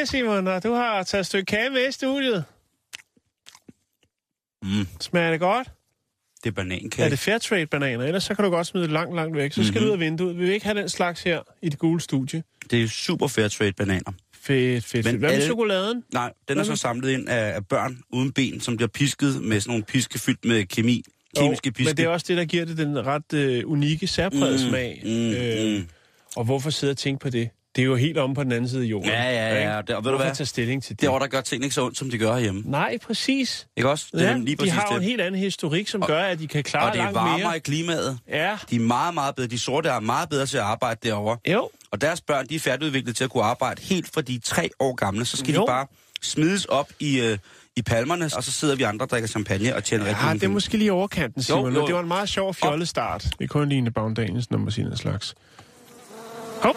Til, Simon. Og du har taget et stykke kage med i studiet. Mm. Smager det godt? Det er banankage. Er det Fairtrade bananer? Ellers så kan du godt smide det langt, langt væk. Så skal mm-hmm. du ud af vinduet. Vi vil ikke have den slags her i det gule studie. det er super fair trade bananer. Fedt, fedt, Men fedt. Hvad med alle- chokoladen? Nej, den er så samlet ind af, af børn uden ben, som bliver pisket med sådan nogle piske fyldt med kemi. Kemiske Jo, piske. Men det er også det, der giver det den ret øh, unikke særpræget Mm, smag. mm, øh, mm. Og hvorfor sidde og tænke på det? Det er jo helt om på den anden side af jorden. Ja, ja, ja. ikke? Det, og ved du hvad? tage stilling til det? Det er over, der gør ting ikke så ondt, som de gør herhjemme. Nej, præcis. Ikke også? Det er Ja, lige de præcis har jo en det. helt anden historik, som Og- gør, at de kan klare Og det er langt varmere mere. i klimaet. Ja, De er meget, meget bedre. De sorte er meget bedre til at arbejde derovre. jo. Og deres børn, de er færdigudviklet til at kunne arbejde helt fra de er tre år gamle. Så skal Jo. de bare smides op i, øh, i palmerne, og så sidder vi andre og drikker champagne og tjener rigtig Ja, det er måske lige overkanten, Simon. Jo, Jo. Det var en meget sjov fjollet start. Det er kun lige en Bavn Danielsen, når man siger slags. Hop.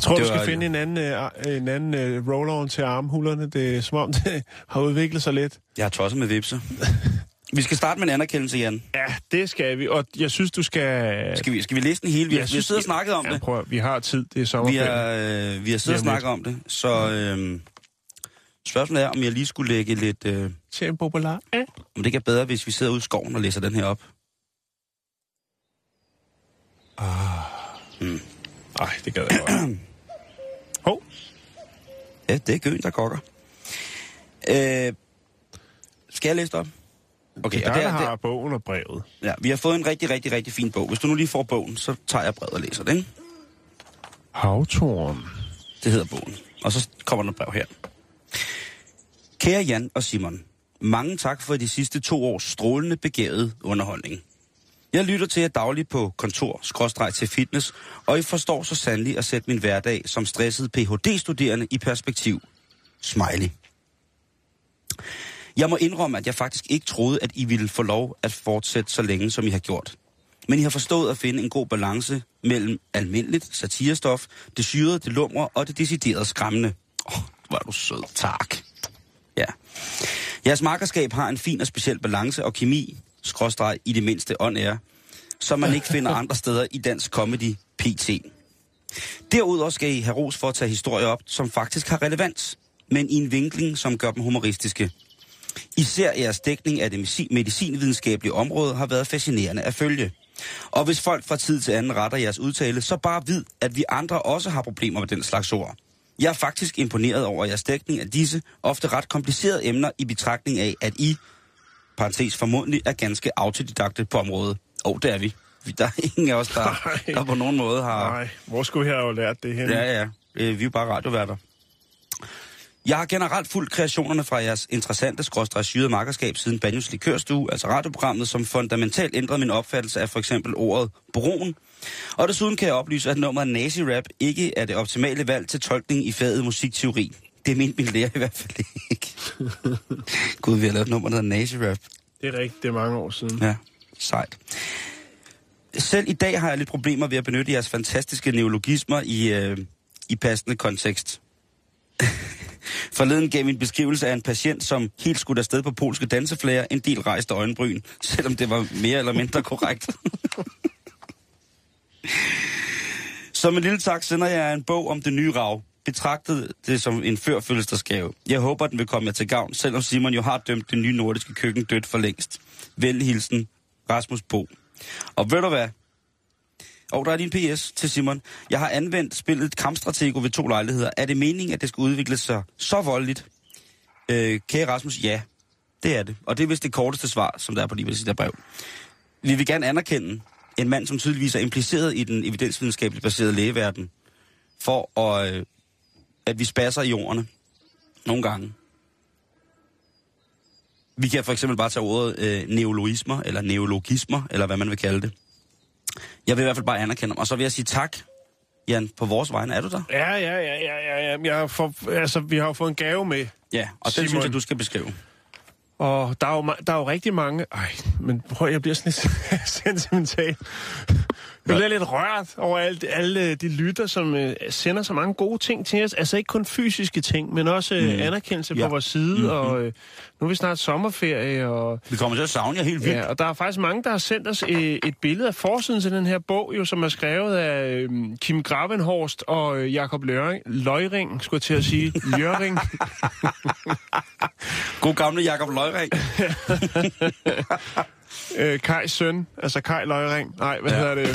Jeg tror, du skal finde en anden, øh, en anden øh, roll-on til armhulerne. Det er som om, det har udviklet sig lidt. Jeg har tosset med vipse. vi skal starte med en anerkendelse, Jan. Ja, det skal vi. Og jeg synes, du skal... Skal vi, skal vi læse den hele? Vi, har- Jeg vi har siddet og snakket om ja, det. Prøv, vi har tid. Det er Vi sommerferie. har, øh, vi har siddet og snakket om det. Så øh, spørgsmålet er, om jeg lige skulle lægge lidt... Øh, Til en popular. Ja. om det er bedre, hvis vi sidder ude i skoven og læser den her op. Ej, det gad jeg godt. Ja, det er gøen, der kokker. Øh, skal jeg læse det op? Okay, Det er det der er, har bogen og brevet. det, ja, vi har fået en rigtig, rigtig, rigtig fin bog. Hvis du nu lige får bogen, så tager jeg brevet og læser det, ikke? Havtoren. Det hedder bogen. Og så kommer der et brev her. Kære Jan og Simon, mange tak for de sidste to års strålende begavet underholdning. Jeg lytter til jer dagligt på kontor, skråstreg til fitness, og I forstår så sandelig at sætte min hverdag som stresset Ph.D.-studerende i perspektiv. Smiley. Jeg må indrømme, at jeg faktisk ikke troede, at I ville få lov at fortsætte så længe, som I har gjort. Men I har forstået at finde en god balance mellem almindeligt satirestof, det syrede, det lumre og det deciderede skræmmende. Åh, oh, hvor er du sød. Tak. Ja. Jeres markerskab har en fin og speciel balance og kemi, skråstreg i det mindste on air, som man ikke finder andre steder i dansk comedy PT. Derudover skal I have ros for at tage historier op, som faktisk har relevans, men i en vinkling, som gør dem humoristiske. Især jeres dækning af det medicinvidenskabelige område har været fascinerende at følge. Og hvis folk fra tid til anden retter jeres udtale, så bare vid, at vi andre også har problemer med den slags ord. Jeg er faktisk imponeret over jeres dækning af disse ofte ret komplicerede emner i betragtning af, at I, parentes formodentlig, er ganske autodidakte på området. Og oh, det er vi. Vi- Der er ingen af os, der, Nej. der på nogen måde har... Nej, hvor skulle jeg have lært det her? Ja, ja. Øh, Vi er jo bare radioværter. Jeg har generelt fulgt kreationerne fra jeres interessante skråstrej syrede makkerskab siden Banjos Likørstue, altså radioprogrammet, som fundamentalt ændrede min opfattelse af for eksempel ordet brun. Og desuden kan jeg oplyse, at nummeret nazi-rap ikke er det optimale valg til tolkning i faget musikteori. Det mente min lærer i hvert fald ikke. Gud, vi har lavet et nummer, der hedder nazi-rap. Det er rigtigt, det er mange år siden. Ja, sejt. Selv i dag har jeg lidt problemer ved at benytte jeres fantastiske neologismer i, øh, i passende kontekst. Forleden gav min beskrivelse af en patient, som helt skulle afsted på polske danseflager, en del rejste øjenbryn, selvom det var mere eller mindre korrekt. Som en lille tak sender jeg en bog om det nye rav. Betragtet det som en førfødselsdagsgave. Jeg håber, den vil komme jer til gavn, selvom Simon jo har dømt det nye nordiske køkken dødt for længst. Vel hilsen, Rasmus Bo. Og ved du hvad? Og der er din PS til Simon. Jeg har anvendt spillet Kampstratego ved to lejligheder. Er det meningen, at det skal udvikle sig så voldeligt? Øh, kære Rasmus, ja. Det er det. Og det er vist det korteste svar, som der er på lige ved der brev. Vi vil gerne anerkende, en mand, som tydeligvis er impliceret i den evidensvidenskabeligt baserede lægeverden, for at, øh, at vi spasser i ordene nogle gange. Vi kan for eksempel bare tage ordet øh, neologismer, eller neologismer, eller hvad man vil kalde det. Jeg vil i hvert fald bare anerkende dem. Og så vil jeg sige tak, Jan, på vores vegne. Er du der? Ja, ja, ja, ja, ja. Jeg for, altså, vi har jo fået en gave med. Ja, og den Simon. synes jeg, du skal beskrive. Og der er, jo, der er jo rigtig mange... Ej, men prøv, jeg bliver sådan lidt sentimental. Jeg bliver lidt rørt over alle, alle de lytter, som uh, sender så mange gode ting til os. Altså ikke kun fysiske ting, men også uh, Mm. anerkendelse Ja. på vores side. Mhm. Og uh, nu er vi snart sommerferie, og, Vi kommer til at savne jer helt vildt. ja, og der er faktisk mange, der har sendt os uh, et billede af forsiden til den her bog, jo, som er skrevet af uh, Kim Gravenhorst og uh, Jakob Løring, Løjring, skulle jeg til at sige. Løring. God gamle Jakob Løjring. øh, Kajs søn, altså Kaj Løjring. Nej, hvad Ja. hedder det?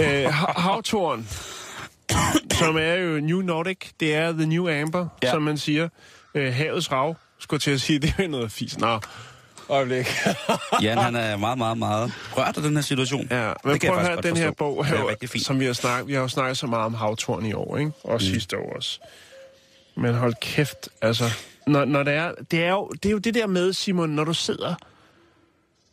Øh, Ha- Havtoren, som er jo New Nordic. Det er The New Amber, Ja. som man siger. Øh, havets rav, skulle til at sige. Det er jo noget fis. Nå, øjeblik. Jan, han er meget, meget, meget rørt af den her situation. ja, men Det prøv at høre den her bog, er her, fint. som vi har snakket, vi har jo snakket så meget om havtoren i år, ikke? Og mm. sidste år også. Men hold kæft, altså... Når, når det, er, det, er jo, det er jo det der med, Simon, når du sidder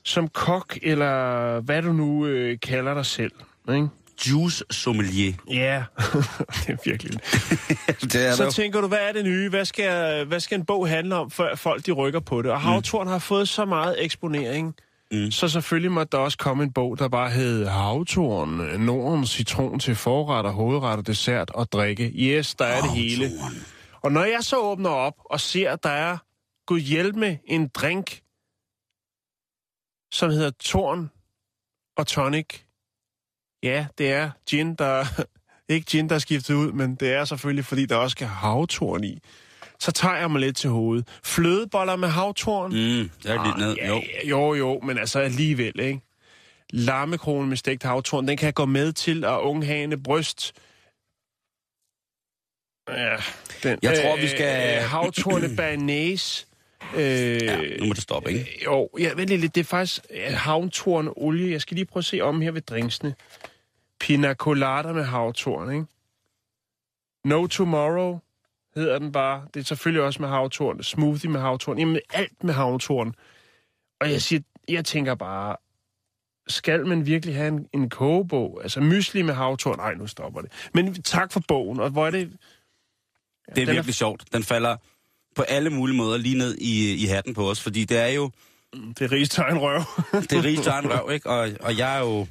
som kok, eller hvad du nu øh, kalder dig selv, ikke? Juice sommelier. Ja, det er virkelig. det er Så der. tænker du, hvad er det nye? Hvad skal, hvad skal en bog handle om, før folk de rykker på det? Og Havtorn har fået så meget eksponering, Mm. så selvfølgelig må der også komme en bog, der bare hed Havtorn, Nordens citron til forretter, hovedretter, dessert og drikke. Yes, der er det hele. Havtorn. Og når jeg så åbner op og ser, at der er, gud hjælp med, en drink, som hedder Torn og Tonic. Ja, det er gin, der... Ikke gin, der er skiftet ud, men det er selvfølgelig, fordi der også skal havtorn i. Så tager jeg mig lidt til hovedet. Flødeboller med havtorn? Mm, det er lidt ned. ja, Jo. jo, jo, men altså alligevel, ikke? Lammekronen med stegt havtorn, den kan gå med til at unghane bryst. Ja, den. Jeg tror, vi skal- Øh, havtorne banæs. Øh, Ja, nu må det stoppe, ikke? jo, ja, vent lidt. Det er faktisk øh, havtorn olie. Jeg skal lige prøve at se om her ved drinksene. Pina colada med havtorn, ikke? No Tomorrow hedder den bare. Det er selvfølgelig også med havtorn. Smoothie med havtorn. Jamen, alt med havtorn. Og jeg siger, jeg tænker bare, skal man virkelig have en, en kogebog? Altså mysli med havtorn? Nej, nu stopper det. Men tak for bogen, og hvor er det... Det er den er- virkelig sjovt. Den falder på alle mulige måder lige ned i, i hatten på os, fordi det er jo Det er rigets tegn røv. det er egen røv, ikke? Og, og jeg er jo...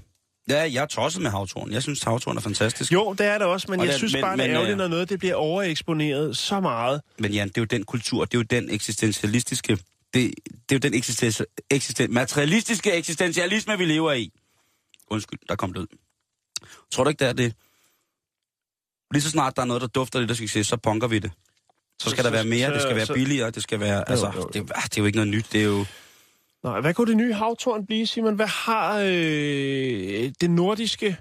Ja, jeg er tosset med havtorn. Jeg synes, havtorn er fantastisk. jo, det er det også, men Og jeg den- synes men- bare, det er ærgerligt, øh, når noget det bliver overeksponeret så meget. Men Jan, det er jo den kultur, det er jo den eksistentialistiske... Det, det er jo den eksisten, eksisten, materialistiske eksistentialisme, vi lever i. Undskyld, der kom det ud. Tror du ikke, det er det? Lige så snart der er noget, der dufter lidt af succes, så punker vi det. Så skal der være mere, det skal være billigere, det skal være... Altså, det, ah, det er jo ikke noget nyt, det er jo... Nej, hvad kunne det nye havtorn blive, Simon? Hvad har øh, det nordiske...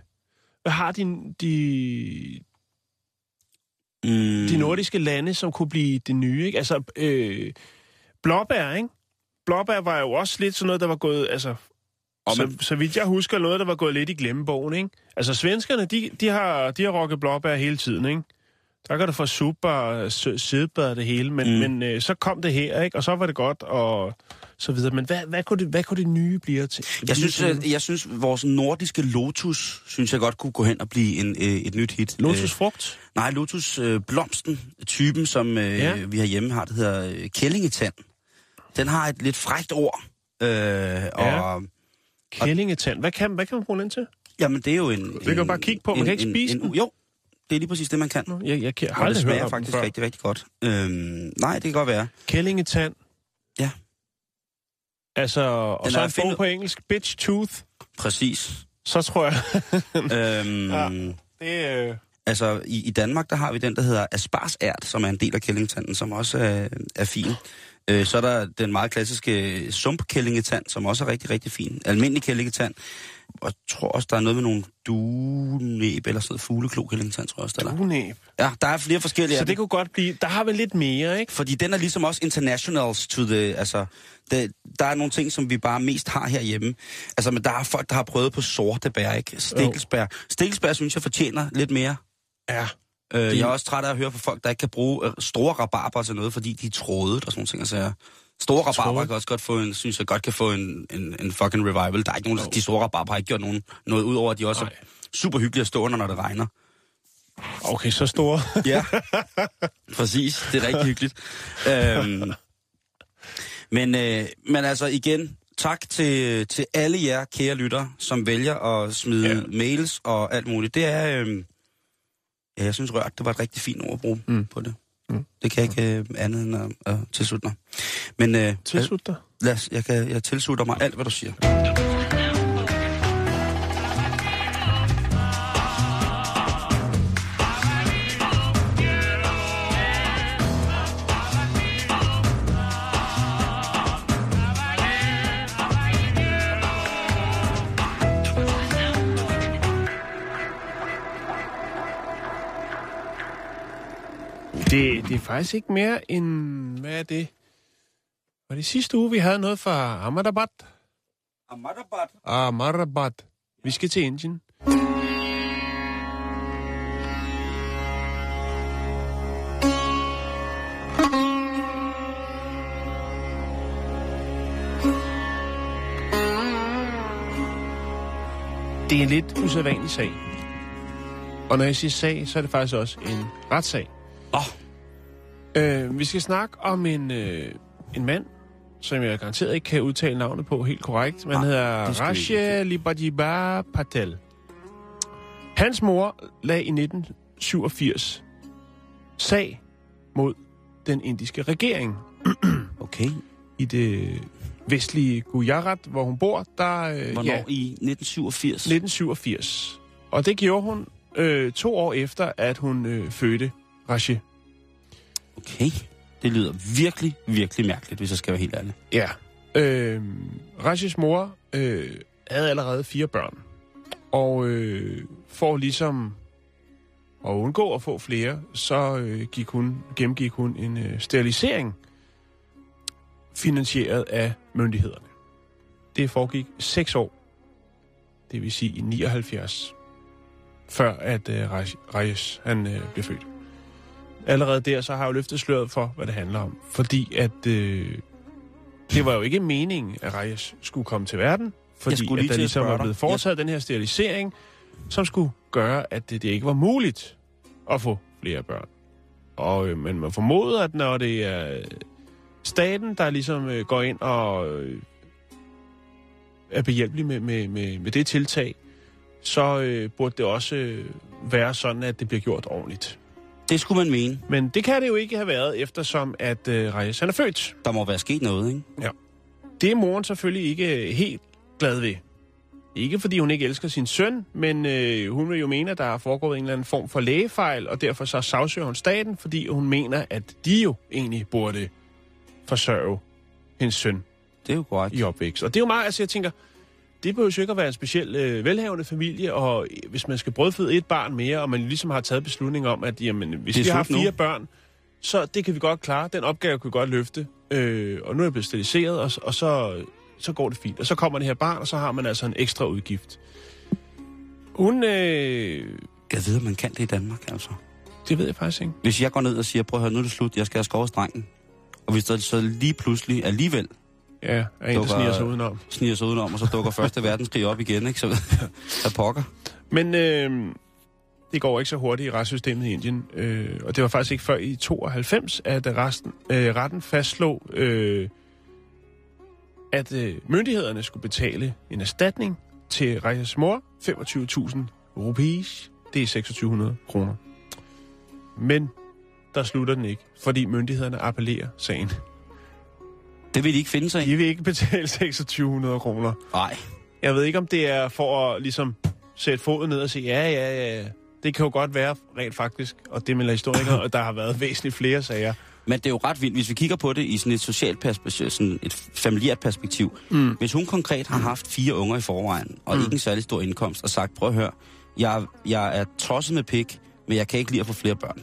Hvad har de, de, Mm, de nordiske lande, som kunne blive det nye? Ikke? Altså, øh, blåbær, ikke? Blåbær var jo også lidt sådan noget, der var gået... Altså, Og så, man- så vidt jeg husker, noget, der var gået lidt i glemmebogen, ikke? Altså, svenskerne, de, de, har, de har rokket blåbær hele tiden, ikke? Der kan du få super, sædbær det hele, men, Mm. men øh, så kom det her, ikke? Og så var det godt, og så videre. Men hvad, hvad, kunne, det, hvad kunne det nye blive til? Jeg synes, øh, jeg synes, vores nordiske Lotus, synes jeg godt kunne gå hen og blive en, øh, et nyt hit. Øh, Lotusfrugt? nej, Lotus øh, Blomsten, typen, som øh, Ja. vi har hjemme, har, det hedder øh, kællingetand. Den har et lidt frækt ord. Øh, og, Kællingetand. Hvad kan, hvad kan man bruge den til? jamen, det er jo en... Det kan en, bare kigge på. Man kan ikke spise den. Jo, det er lige præcis det, man kan. Jeg, jeg, jeg har Og det smager faktisk før. rigtig, rigtig godt. Øhm, nej, det kan godt være. Kællingetand. Ja. Altså, og Den så en bog på engelsk. Bitch Tooth. Præcis. Så tror jeg... øhm, Ja. det, øh, Altså, i, i Danmark, der har vi den, der hedder asparsært, som er en del af kællingetanden, som også er, er fin. Øh, så er der den meget klassiske sumpkællingetand, som også er rigtig, rigtig fin. Almindelig kællingetand. Jeg tror også, der er noget med nogle duenæb eller sådan noget fugleklo-kællingsand, tror jeg også, der er. Unæb. Ja, der er flere forskellige Så det kunne godt blive... Der har vi lidt mere, ikke? Fordi den er ligesom også internationals to the... Altså, det, der er nogle ting, som vi bare mest har herhjemme. Altså, men der er folk, der har prøvet på sorte bær, ikke? Stikkelsbær. Stikkelsbær, synes jeg, fortjener lidt mere. Ja. Øh, jeg er også træt af at høre fra folk, der ikke kan bruge øh, store rabarber til noget, fordi de er trådet og sådan nogle ting. Altså, store rabarber kan også godt få en, synes jeg godt kan få en, en, en fucking revival. Der er ikke nogen, der, de store rabarber har ikke gjort nogen, noget, udover at de også Nej. er super hyggelige at stå under, når det regner. Okay, så store. Ja, præcis. Det er rigtig hyggeligt. Øhm, men, øh, men altså igen, tak til, til alle jer kære lytter, som vælger at smide Ja. mails og alt muligt. Det er, øh, ja, jeg synes rørt, det var et rigtig fint ord at bruge mm. på det. Mm. Mm. Det kan jeg ikke øh, andet end at, at tilslutte mig. Men øh, Tilslut dig. lad os, jeg, kan, jeg tilslutter mig alt, hvad du siger. Det, det er faktisk ikke mere end... Hvad er det? Var det sidste uge, vi havde noget fra Ahmedabad? Ahmedabad. Vi skal til Indien. Det er en lidt usædvanlig sag. Og når jeg siger sag, så er det faktisk også en retssag. Åh, Øh, vi skal snakke om en, øh, en mand, som jeg garanteret ikke kan udtale navnet på helt korrekt. Man Nej, hedder. Rashia Libajiba Patel. Hans mor lagde i 1987 sag mod den indiske regering. okay. I det vestlige Gujarat, hvor hun bor, der... Øh, Hvornår? ja, I 1987? 1987. Og det gjorde hun øh, to år efter, at hun øh, fødte Rashia. Okay. Det lyder virkelig, virkelig mærkeligt, hvis jeg skal være helt ærlig. Ja. Øh, Rashis mor øh, havde allerede fire børn. Og øh, for ligesom at undgå at få flere, så øh, gik hun, gennemgik hun en øh, sterilisering finansieret af myndighederne. Det foregik seks år, det vil sige i 79, før at øh, Rajesh han øh, blev født. Allerede der, så har jeg jo løftet sløret for, hvad det handler om. Fordi at øh, det var jo ikke meningen, at Rajesh skulle komme til verden. Fordi skulle at lige der ligesom var blevet foretaget den her sterilisering, som skulle gøre, at det, det ikke var muligt at få flere børn. Og, øh, men man formoder, at når det er staten, der ligesom øh, går ind og øh, er behjælpelig med, med, med, med det tiltag, så øh, burde det også øh, være sådan, at det bliver gjort ordentligt. Det skulle man mene. Men det kan det jo ikke have været, eftersom at øh, Reyes han er født. Der må være sket noget, ikke? Det er moren selvfølgelig ikke øh, helt glad ved. Ikke fordi hun ikke elsker sin søn, men øh, hun vil jo mene, at der er foregået en eller anden form for lægefejl, og derfor så sagsøger hun staten, fordi hun mener, at de jo egentlig burde forsørge hendes søn Det er jo korrekt. i opvækst. Og det er jo meget, altså jeg tænker, det behøver jo ikke at være en speciel øh, velhavende familie, og hvis man skal brødføde et barn mere, og man ligesom har taget beslutning om, at jamen, hvis vi har slut nu. fire børn, så det kan vi godt klare, den opgave kan vi godt løfte, øh, og nu er det blevet steriliseret, og, og så, så går det fint. Og så kommer det her barn, og så har man altså en ekstra udgift. Hun, øh, Jeg ved, at man kan det i Danmark, altså. det ved jeg faktisk ikke. Hvis jeg går ned og siger, prøv at høre, nu er det slut, jeg skal have skåret strengen. Og hvis der så lige pludselig alligevel Ja, er en, der Dukker- sniger sig udenom. sniger sig udenom, og så dukker Første Verdenskrig op igen, ikke? Så der pokker. Men øh, det går ikke så hurtigt i retssystemet i Indien. Øh, og det var faktisk ikke før i 92, at resten, øh, retten fastslog, øh, at øh, myndighederne skulle betale en erstatning til Rajas mor, 25.000 rupees. Det er 2600 kroner. Men der slutter den ikke, fordi myndighederne appellerer sagen. Det vil de ikke finde sig i. De vil ikke betale 2600 kroner. Nej. Jeg ved ikke, om det er for at ligesom sætte foden ned og sige, ja, ja, ja, det kan jo godt være rent faktisk, og det melder historikere, og der har været væsentligt flere sager. Men det er jo ret vildt, hvis vi kigger på det i sådan et socialt perspektiv, sådan et familiært perspektiv. Mm. Hvis hun konkret har haft fire unger i forvejen, og mm. ikke en særlig stor indkomst, og sagt, prøv at høre, jeg, jeg er tosset med pik, men jeg kan ikke lide at få flere børn.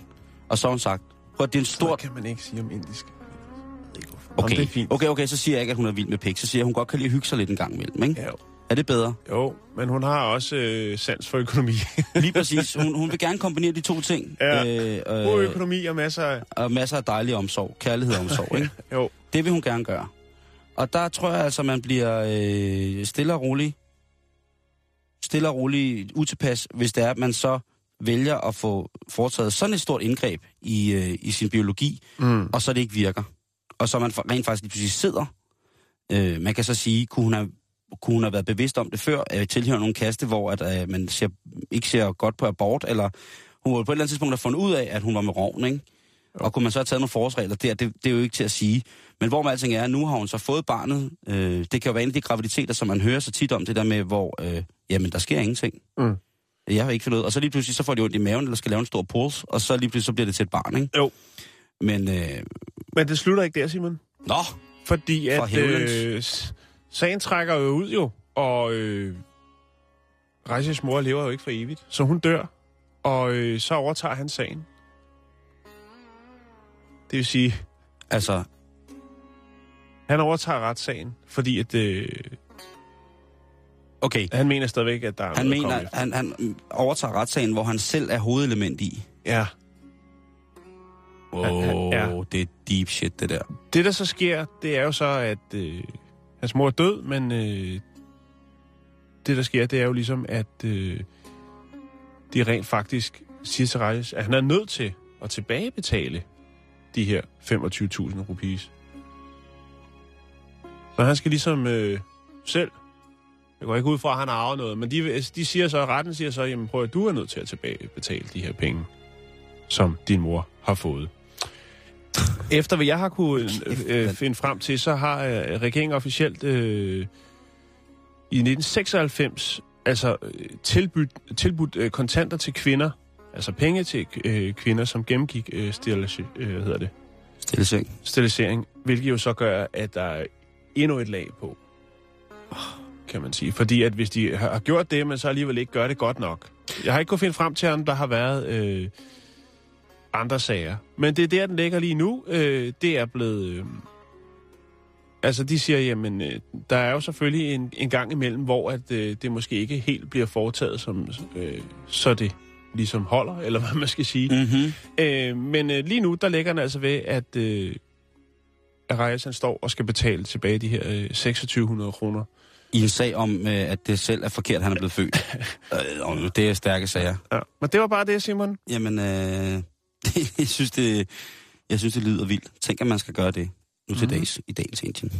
Og så har hun sagt, prøv at det er en Stor... stor... kan man ikke sige om indisk. Okay. det er fint. okay, okay, så siger jeg ikke, at hun er vild med pik. Så siger jeg, at hun godt kan lide at hygge sig lidt en gang imellem, ikke? Ja, Er det bedre? jo, men hun har også øh, sans for økonomi. Lige præcis. Hun, hun vil gerne kombinere de to ting. Ja. Øh, God øh, økonomi og masser af... og masser af dejlig omsorg. Kærlighed og omsorg, ikke? Jo, Det vil hun gerne gøre. Og der tror jeg altså, man bliver øh, stille og rolig, stille og rolig utilpas, hvis det er, at man så vælger at få foretaget sådan et stort indgreb i, øh, i sin biologi, mm. og så det ikke virker. Og så man rent faktisk lige pludselig sidder. Øh, man kan så sige, kunne hun have, kunne hun have været bevidst om det før, øh, tilhører nogle kaste, hvor at, øh, man ser, ikke ser godt på abort, eller hun var på et eller andet tidspunkt have fundet ud af, at hun var med rovn, ikke? Og kunne man så have taget nogle forårsregler der, det, det er jo ikke til at sige. Men hvor man alting er, nu har hun så fået barnet. Øh, det kan jo være en af de graviditeter, som man hører så tit om, det der med, hvor, øh, jamen, der sker ingenting. Mm. Jeg har ikke ud. Og så lige pludselig, så får de ondt i maven, eller skal lave en stor puls, og så lige pludselig, så bliver det til et barn, ikke? Jo. Men, øh, Men det slutter ikke der, Simon. nå, Fordi For at øh, sagen trækker jo ud jo, og øh, Rejses mor lever jo ikke for evigt, så hun dør, og øh, så overtager han sagen. Det vil sige, altså, han overtager retssagen, fordi at, øh, okay. han mener stadigvæk, at der er Han noget at mener, efter. han, han overtager retssagen, hvor han selv er hovedelement i. Ja. Åh, oh, ja. det er deep shit, det der. Det, der så sker, det er jo så, at øh, hans mor er død, men øh, det, der sker, det er jo ligesom, at øh, de rent faktisk siger til Rejes, at han er nødt til at tilbagebetale de her 25.000 rupees. Så han skal ligesom øh, selv, jeg går ikke ud fra, at han har arvet noget, men de, de siger så, retten siger så, jamen prøv at du er nødt til at tilbagebetale de her penge, som din mor har fået. Efter hvad jeg har kunne øh, finde frem til, så har øh, regeringen officielt øh, i 1996 altså øh, tilbudt, tilbudt øh, kontanter til kvinder, altså penge til øh, kvinder, som gennemgik øh, sterilisering, øh, hedder det, Stilleseng. sterilisering, hvilket jo så gør, at der er endnu et lag på, kan man sige. Fordi at hvis de har gjort det, men så alligevel ikke gør det godt nok. Jeg har ikke kunnet finde frem til, om der har været øh, andre sager. Men det er der, den ligger lige nu. Øh, det er blevet... Øh, altså, de siger, jamen, øh, der er jo selvfølgelig en, en gang imellem, hvor at, øh, det måske ikke helt bliver foretaget, som, øh, så det ligesom holder, eller hvad man skal sige. Mm-hmm. Øh, men øh, lige nu, der ligger den altså ved, at øh, Arias han står og skal betale tilbage de her øh, 2600 kroner. I en sag om, øh, at det selv er forkert, han er blevet født. øh, det er stærke sager. Ja. Men det var bare det, Simon. Jamen, øh, jeg, synes, det, jeg synes, det lyder vildt. Tænk, at man skal gøre det nu til Mhm. dags i dagens Indien.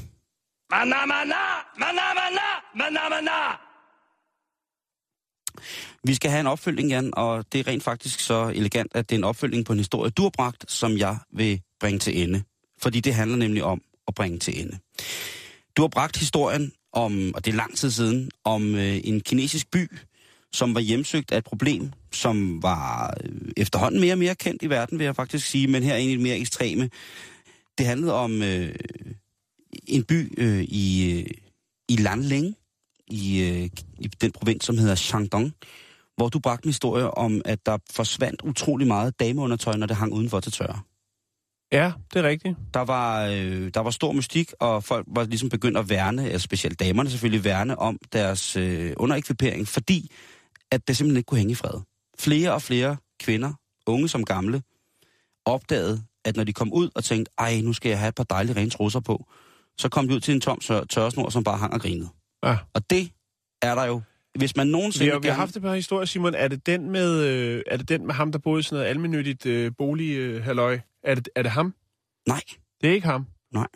Mana, mana, mana, mana, mana, mana. Vi skal have en opfølging, Jan, og det er rent faktisk så elegant, at det er en opfølging på en historie, du har bragt, som jeg vil bringe til ende. Fordi det handler nemlig om at bringe til ende. Du har bragt historien om, og det er lang tid siden, om øh, en kinesisk by, som var hjemsøgt af et problem, som var øh, efterhånden mere og mere kendt i verden, vil jeg faktisk sige, men her er egentlig mere ekstreme. Det handlede om øh, en by øh, i, øh, i Lanling, i, øh, i den provins, som hedder Shandong, hvor du bragte en historie om, at der forsvandt utrolig meget dameundertøj, når det hang udenfor til tørre. Ja, det er rigtigt. Der var, øh, der var stor mystik, og folk var ligesom begyndt at værne, altså specielt damerne selvfølgelig, værne om deres øh, underekvipering, fordi at det simpelthen ikke kunne hænge i fred. Flere og flere kvinder, unge som gamle, opdagede, at når de kom ud og tænkte, ej, nu skal jeg have et par dejlige rene trusser på, så kom de ud til en tom tør- tørresnor, som bare hang og grinede. Ja. Og det er der jo. Hvis man nogensinde Vi har, vi har haft et par historier, Simon. Er det den med, øh, er det den med ham, der boede i sådan noget almennyttigt øh, bolig, øh, halløj? Er det, er det ham? Nej, Det er ikke ham? Nej.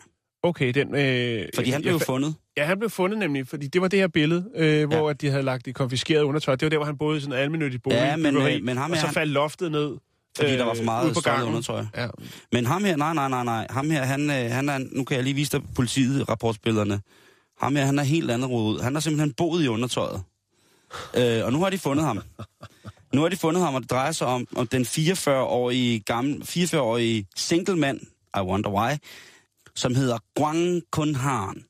Okay, den... Øh, fordi han blev jo fundet. Ja, han blev fundet nemlig, fordi det var det her billede, øh, hvor at de havde lagt det konfiskerede undertøj. Det var der, hvor han boede i sådan en almennyttig bolig. Ja, men, byggeri, øh, men ham og så han- faldt loftet ned. Fordi der var for meget stjålet undertøj. Ja. Men ham her, nej, nej, nej, nej. Ham her, han, øh, han er, nu kan jeg lige vise dig politiet rapportbillederne. Ham her, han er helt andet rodet. Han har simpelthen boet i undertøjet. Øh, og nu har de fundet ham. Nu har de fundet ham, og det drejer sig om, om den 44-årige, gamle, 44-årige single mand, I Wonder Why, som hedder Guang Kun Han.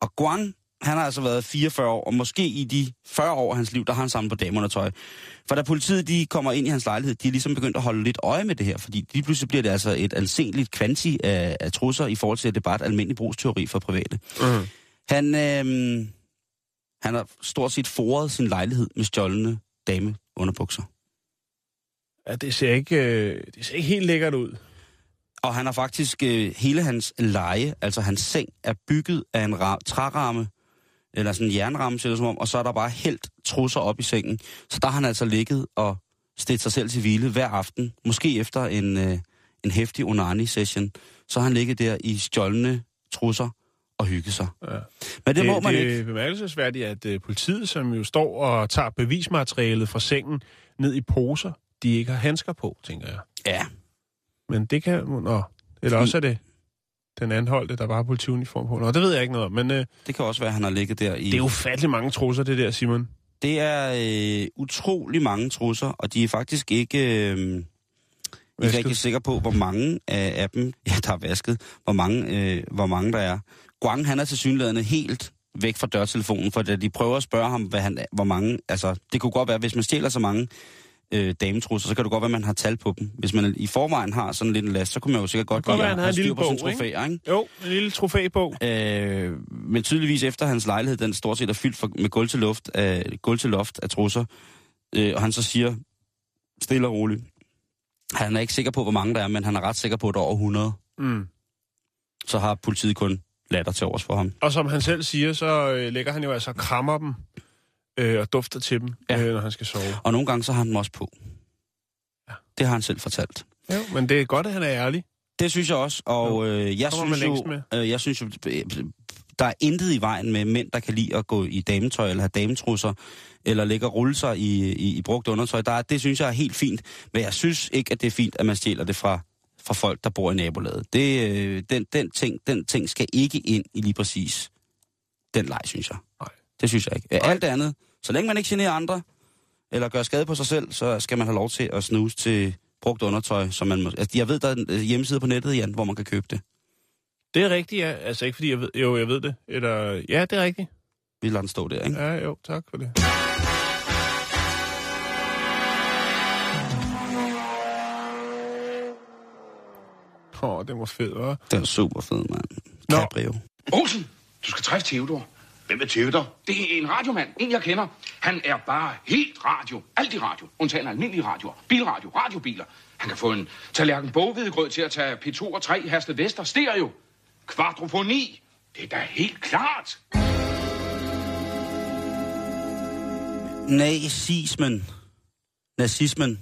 Og Guang, han har altså været 44 år, og måske i de 40 år af hans liv, der har han samlet på dameundertøj. For da politiet de kommer ind i hans lejlighed, de er ligesom begyndt at holde lidt øje med det her, fordi de pludselig bliver det altså et ansenligt kvanti af, af trusser i forhold til, at det bare er et almindeligt brugsteori for private. Mm. Han, øh, han har stort set foret sin lejlighed med stjålne dame underbukser. Ja, det ser ikke, øh, det ser ikke helt lækkert ud. Og han har faktisk øh, hele hans leje, altså hans seng, er bygget af en ra- træramme, eller sådan en jernramme, ser det som om, og så er der bare helt trusser op i sengen. Så der har han altså ligget og stedt sig selv til hvile hver aften, måske efter en, øh, en hæftig onani-session. Så har han ligget der i stjålne trusser og hygget sig. Ja. Men det, det må man det ikke. er bemærkelsesværdigt, at uh, politiet, som jo står og tager bevismaterialet fra sengen ned i poser, de ikke har handsker på, tænker jeg. Ja, Men det kan... Nå, eller også er det den anholdte, der bare har politiuniform på. Nå, det ved jeg ikke noget om, men uh, det kan også være, at han har ligget der i... det er ufattelig mange trusser, det der, Simon. Det er øh, utrolig mange trusser, og de er faktisk ikke... Øh, jeg er ikke sikker på, hvor mange af, af dem, ja, der er vasket, hvor mange, øh, hvor mange der er. Guang, han er til synligheden helt væk fra dørtelefonen, for da de prøver at spørge ham, hvad han, hvor mange... Altså, det kunne godt være, hvis man stjæler så mange øh, dametrusser, så kan det godt være, at man har tal på dem. Hvis man i forvejen har sådan en lille last, så kunne man jo sikkert godt lide at have en lille styr på sine bog, ikke? trofæer, ikke? Jo, en lille trofæbog. Øh, men tydeligvis efter hans lejlighed, den stort set er fyldt for, med gulv til, luft af, gulv til loft af trusser, øh, og han så siger stille og roligt, han er ikke sikker på, hvor mange der er, men han er ret sikker på, at der er over 100. Mm. Så har politiet kun latter til overs for ham. Og som han selv siger, så øh, lægger han jo altså krammer dem øh, og dufter til dem, Ja. øh, når han skal sove. Og nogle gange så har han dem også på. Ja. Det har han selv fortalt. Jo, men det er godt, at han er ærlig. Det synes jeg også, og øh, jeg, Kommer man synes jo, øh, jeg synes jo, øh, der er intet i vejen med mænd, der kan lide at gå i dametøj, eller have dametrusser, eller ligge og rulle sig i, i, i brugt undertøj. Der er, det synes jeg er helt fint, men jeg synes ikke, at det er fint, at man stjæler det fra, fra folk, der bor i nabolaget. Det, øh, den, den, ting, den ting skal ikke ind i lige præcis den leg, synes jeg. Nej. Det synes jeg ikke. Alt det andet, så længe man ikke generer andre, eller gør skade på sig selv, så skal man have lov til at snuse til brugt undertøj, som man må... Altså, jeg ved, der er en øh, hjemmeside på nettet, Jan, hvor man kan købe det. Det er rigtigt, ja. Altså ikke fordi jeg ved... Jo, jeg ved det. Eller... Ja, det er rigtigt. Vi lader den stå der, ikke? Ja, jo, tak for det. Åh, oh, den var fed, hva'? Den er super fed, mand. Nå. Cabrio. Olsen, du skal træffe Theodor. Hvem er Theodor? Det er en radiomand, en jeg kender. Han er bare helt radio. Alt i radio. Undtagen almindelige radioer. Bilradio, radiobiler. Han kan få en tallerken boghvedegrød til at tage P2 og 3 Herste Vester stereo. Kvadrofoni. Det er da helt klart. Nazismen, nazismen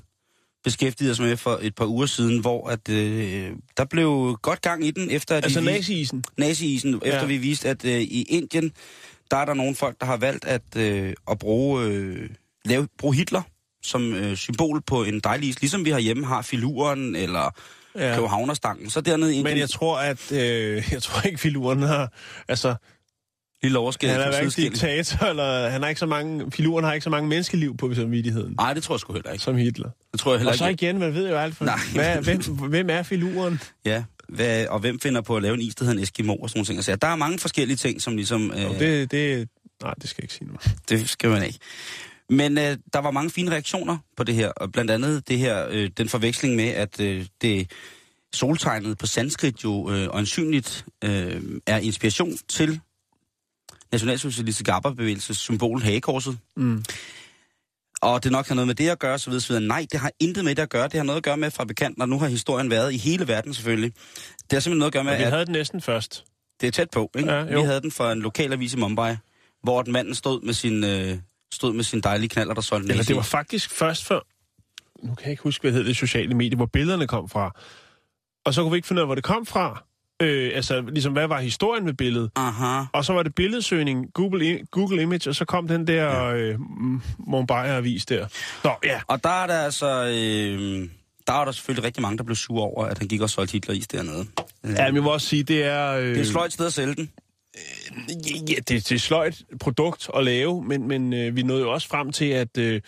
beskæftigede os med for et par uger siden, hvor at, øh, der blev godt gang i den, efter at Altså vi nazi-isen. nazi-isen, efter Ja. vi viste, at øh, i Indien, der er der nogle folk, der har valgt at, øh, at bruge, øh, lave, bruge Hitler som øh, symbol på en dejlig is, ligesom vi herhjemme har filuren eller ja. Københavnerstangen. Så dernede i Men jeg tror, at... Øh, jeg tror ikke, filuren har... Altså, lille overskæg han er hverken diktator, eller... Han har ikke så mange... Filuren har ikke så mange menneskeliv på samvittigheden, Nej, det tror jeg sgu heller ikke. som Hitler. Det tror jeg heller Og så ikke. igen, man ved jo alt for... Nej. Hvad, hvem, hvem er filuren? Ja, hvad, og hvem finder på at lave en is, der hedder en Eskimo og sådan nogle ting. Så der er mange forskellige ting, som ligesom... Øh, det, det... Nej, det skal jeg ikke sige nu. Det skal man ikke. Men øh, der var mange fine reaktioner på det her, og blandt andet det her, øh, den forveksling med, at øh, det soltegnet på sanskrit jo øh, øjensynligt øh, er inspiration til Nationalsocialistisk Arbejderbevægelses symbol hagekorset. Mm. Og det nok har noget med det at gøre, så videre, så videre. Nej, det har intet med det at gøre. Det har noget at gøre med fabrikanten, og nu har historien været i hele verden selvfølgelig. Det har simpelthen noget at gøre med, Og vi at havde den næsten først. det er tæt på, ikke? Ja, vi jo. havde den for en lokalavis i Mumbai, hvor den manden stod med sin, øh, stod med sin dejlige knaller, der solgte Eller det var faktisk først for... Nu kan jeg ikke huske, hvad hed, det sociale medie, hvor billederne kom fra. Og så kunne vi ikke finde ud af, hvor det kom fra. Øh, altså, ligesom, hvad var historien med billedet? Aha. Og så var det billedsøgning, Google, Google Image, og så kom den der ja. øh, Mumbai-avis der. Nå, ja. Og der er der altså... Øh, der er der selvfølgelig rigtig mange, der blev sure over, at han gik og solgte Hitler-is dernede. Ja, men jeg vil også sige, det er... Øh, Det er et sløjt sted at sælge den. Ja, det, det er et sløjt produkt at lave, men, men øh, vi nåede jo også frem til, at øh, øh,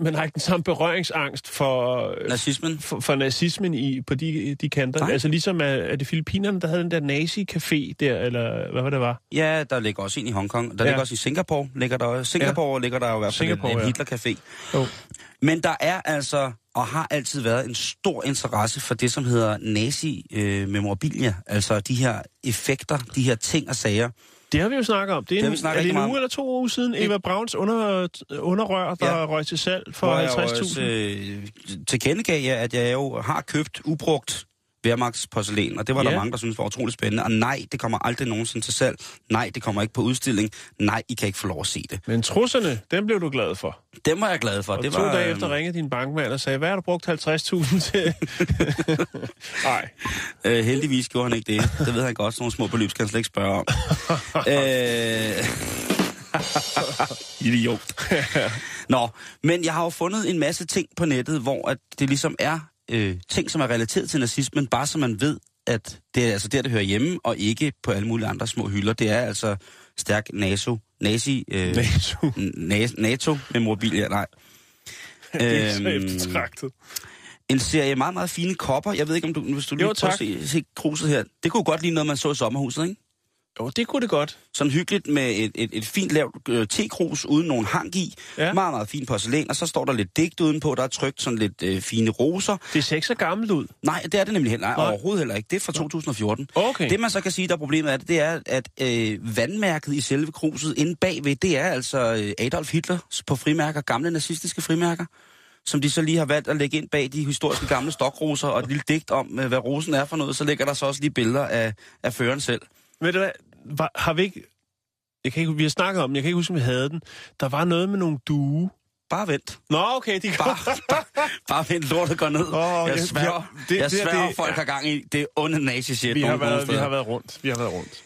man har ikke den samme berøringsangst for, øh, Nazismen? for, for nazismen i, på de, de kanter. Nej. Altså ligesom er, er det Filippinerne, der havde den der nazi-café der, eller hvad var det var? Ja, der ligger også en i Hongkong. Der Ja. ligger også i Singapore. Ligger der, Singapore ja. ligger der jo i hvert fald Singapore, en, en ja. Hitler-café. Jo. Men der er altså, og har altid været, en stor interesse for det, som hedder nazi-memorabilia. altså de her effekter, de her ting og sager. Det har vi jo snakket om. Det er, Det en, vi er det en meget om. uge eller to uger siden, Eva Brauns under, underrør, der Ja. røg til salg for Hvor jeg jo også 50.000. øh, tilkendegav jer, at jeg jo har købt ubrugt Wehrmachts porcelæn, og det var. Ja. der mange, der synes var utroligt spændende. Og nej, det kommer aldrig nogensinde til salg. Nej, det kommer ikke på udstilling. Nej, I kan ikke få lov at se det. Men trusserne, dem blev du glad for. Dem var jeg glad for. Og det to var, dage øhm, efter ringede din bankmand og sagde, hvad har du brugt 50.000 til? Nej. Øh, heldigvis gjorde han ikke det. Det ved han godt, sådan nogle små beløb skal han slet ikke spørge om. øh... Idiot. Nå, men jeg har jo fundet en masse ting på nettet, hvor at det ligesom er øh, ting, som er relateret til nazismen, bare så man ved, at det er altså der, det hører hjemme, og ikke på alle mulige andre små hylder. Det er altså stærk NATO, nazi, øh, NATO. Na- NATO memorabilia, nej. Det er så Øhm, eftertragtet. en serie meget, meget fine kopper. Jeg ved ikke, om du, hvis du lige Jo, prøver at se, se kruset her. Det kunne godt ligne noget, man så i sommerhuset, ikke? Jo, det kunne det godt. Sådan hyggeligt med et, et, et fint lavt øh, tekrus uden nogen hang i. Ja. Meget, meget fint porcelæn. Og så står der lidt digt udenpå. Der er trykt sådan lidt øh, fine roser. Det ser ikke så gammelt ud. Nej, det er det nemlig heller, Nej. overhovedet heller ikke. Det er fra 2014. Okay. Det man så kan sige, der er problemet er, det, det er, at øh, vandmærket i selve kruset inde bagved, det er altså øh, Adolf Hitler på frimærker, gamle nazistiske frimærker, som de så lige har valgt at lægge ind bag de historiske gamle stokroser, og et lille digt om, øh, hvad rosen er for noget, så ligger der så også lige billeder af, af føreren selv. Ved du hvad, var, har vi ikke... Jeg kan ikke, vi har snakket om den, jeg kan ikke huske, om vi havde den. Der var noget med nogle due. Bare vent. Nå, okay, de kom. Bare, bare, bare vent, lortet går ned. Åh, jeg sværger, ja, det- jeg sværger det- folk har gang i det onde nazi-shit. vi, har været, vi har været rundt. Vi har været rundt.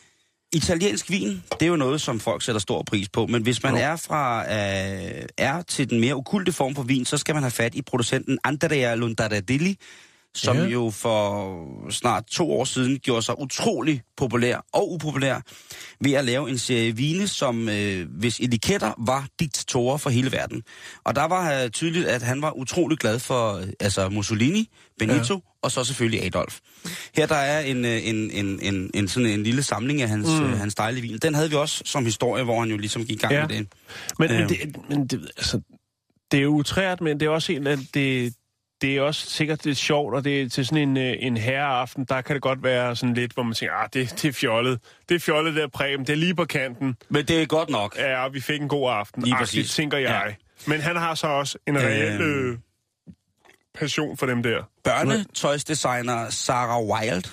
Italiensk vin, det er jo noget, som folk sætter stor pris på, men hvis man Jo. er fra øh, er til den mere okulte form for vin, så skal man have fat i producenten Andrea Lundardelli, som Ja. jo for snart to år siden gjorde sig utrolig populær og upopulær ved at lave en serie vine, som øh, hvis etiketter var diktatorer for hele verden. Og der var øh, tydeligt, at han var utrolig glad for øh, altså Mussolini, Benito ja. og så selvfølgelig Adolf. Her der er en, øh, en, en, en, en, sådan en lille samling af hans, mm. øh, hans dejlige vin. Den havde vi også som historie, hvor han jo ligesom gik i gang Ja. med det. Men, Øhm. men, det, men det, altså, det er jo utrært, men det er også en af det, det er også sikkert lidt sjovt, og det er til sådan en, øh, en herreaften, der kan det godt være sådan lidt, hvor man tænker, ah, det, det er fjollet. Det er fjollet der præm, det er lige på kanten. Men det er godt nok. Ja, vi fik en god aften. Lige Agtigt, præcis. tænker jeg. Ja. Men han har så også en reel Øhm. øh, passion for dem der. Børnetøjsdesigner Sarah Wild,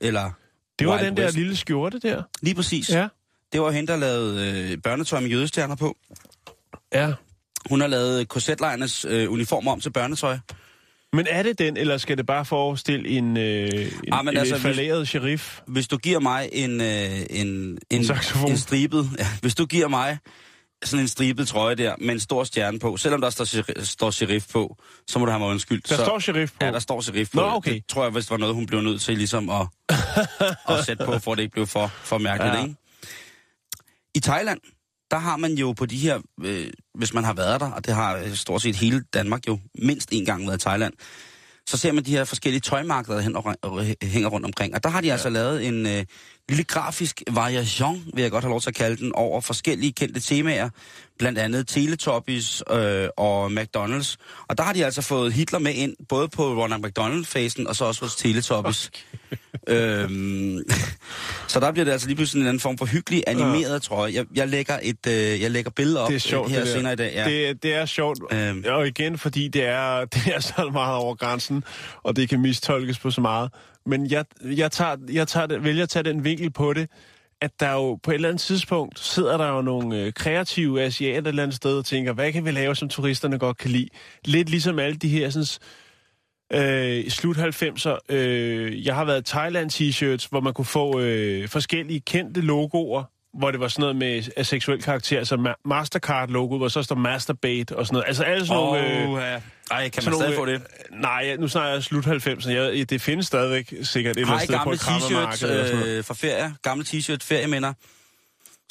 eller Det var Wild den der West. lille skjorte der. Lige præcis. Ja. Det var hende, der lavede øh, børnetøj med jødestjerner på. Ja. Hun har lavet korsetlejrnes øh, uniformer om til børnetøj. Men er det den, eller skal det bare forestille en, øh, en, Ah, men en altså, hvis- sheriff? Hvis du giver mig en, øh, en, en, saxofon. en stribet, ja, hvis du giver mig sådan en stribet trøje der med en stor stjerne på, selvom der står, står sheriff på, så må du have mig undskyldt. Der så, står sheriff på. Ja, der står sheriff på. Nå, okay. Det tror jeg, hvis det var noget, hun blev nødt til ligesom at, at sætte på, for at det ikke blev for, for mærkeligt. Ja. Ikke? I Thailand, der har man jo på de her, øh, hvis man har været der, og det har øh, stort set hele Danmark jo mindst en gang været i Thailand, så ser man de her forskellige tøjmarkeder, der og hænger rundt omkring. Og der har de ja. altså lavet en øh, lille grafisk variation, vil jeg godt have lov til at kalde den, over forskellige kendte temaer. Blandt andet Teletubbies øh, og McDonald's. Og der har de altså fået Hitler med ind, både på Ronald McDonald-fasen, og så også hos Teletubbies. øhm, så der bliver det altså lige pludselig en anden form for hyggelig animeret trøje. Jeg, jeg, lægger et, øh, jeg lægger billeder op Det er sjovt, øh, her det der. senere i dag. Ja. Det, det er sjovt, Øhm. og igen, fordi det er, det er så meget over grænsen, og det kan mistolkes på så meget. Men jeg, jeg, tager, jeg tager det, vælger at tage den vinkel på det, at der jo på et eller andet tidspunkt sidder der jo nogle øh, kreative asiater et eller andet sted og tænker, hvad kan vi lave, som turisterne godt kan lide? Lidt ligesom alle de her sådan, øh, slut 90'er. Øh, jeg har været Thailand t-shirts, hvor man kunne få øh, forskellige kendte logoer, hvor det var sådan noget med af seksuel karakter, altså Ma- Mastercard-logoet, hvor så står Masturbate og sådan noget. Altså alle sådan nogle... Øh, Oh, ja. Ej, kan man stadig få nogle, det? øh, Nej, nu snakker jeg slut 90'erne. Jeg, det findes stadigvæk sikkert et eller andet sted på et krammermarked øh, fra ferie? Gamle t-shirt, ferieminder?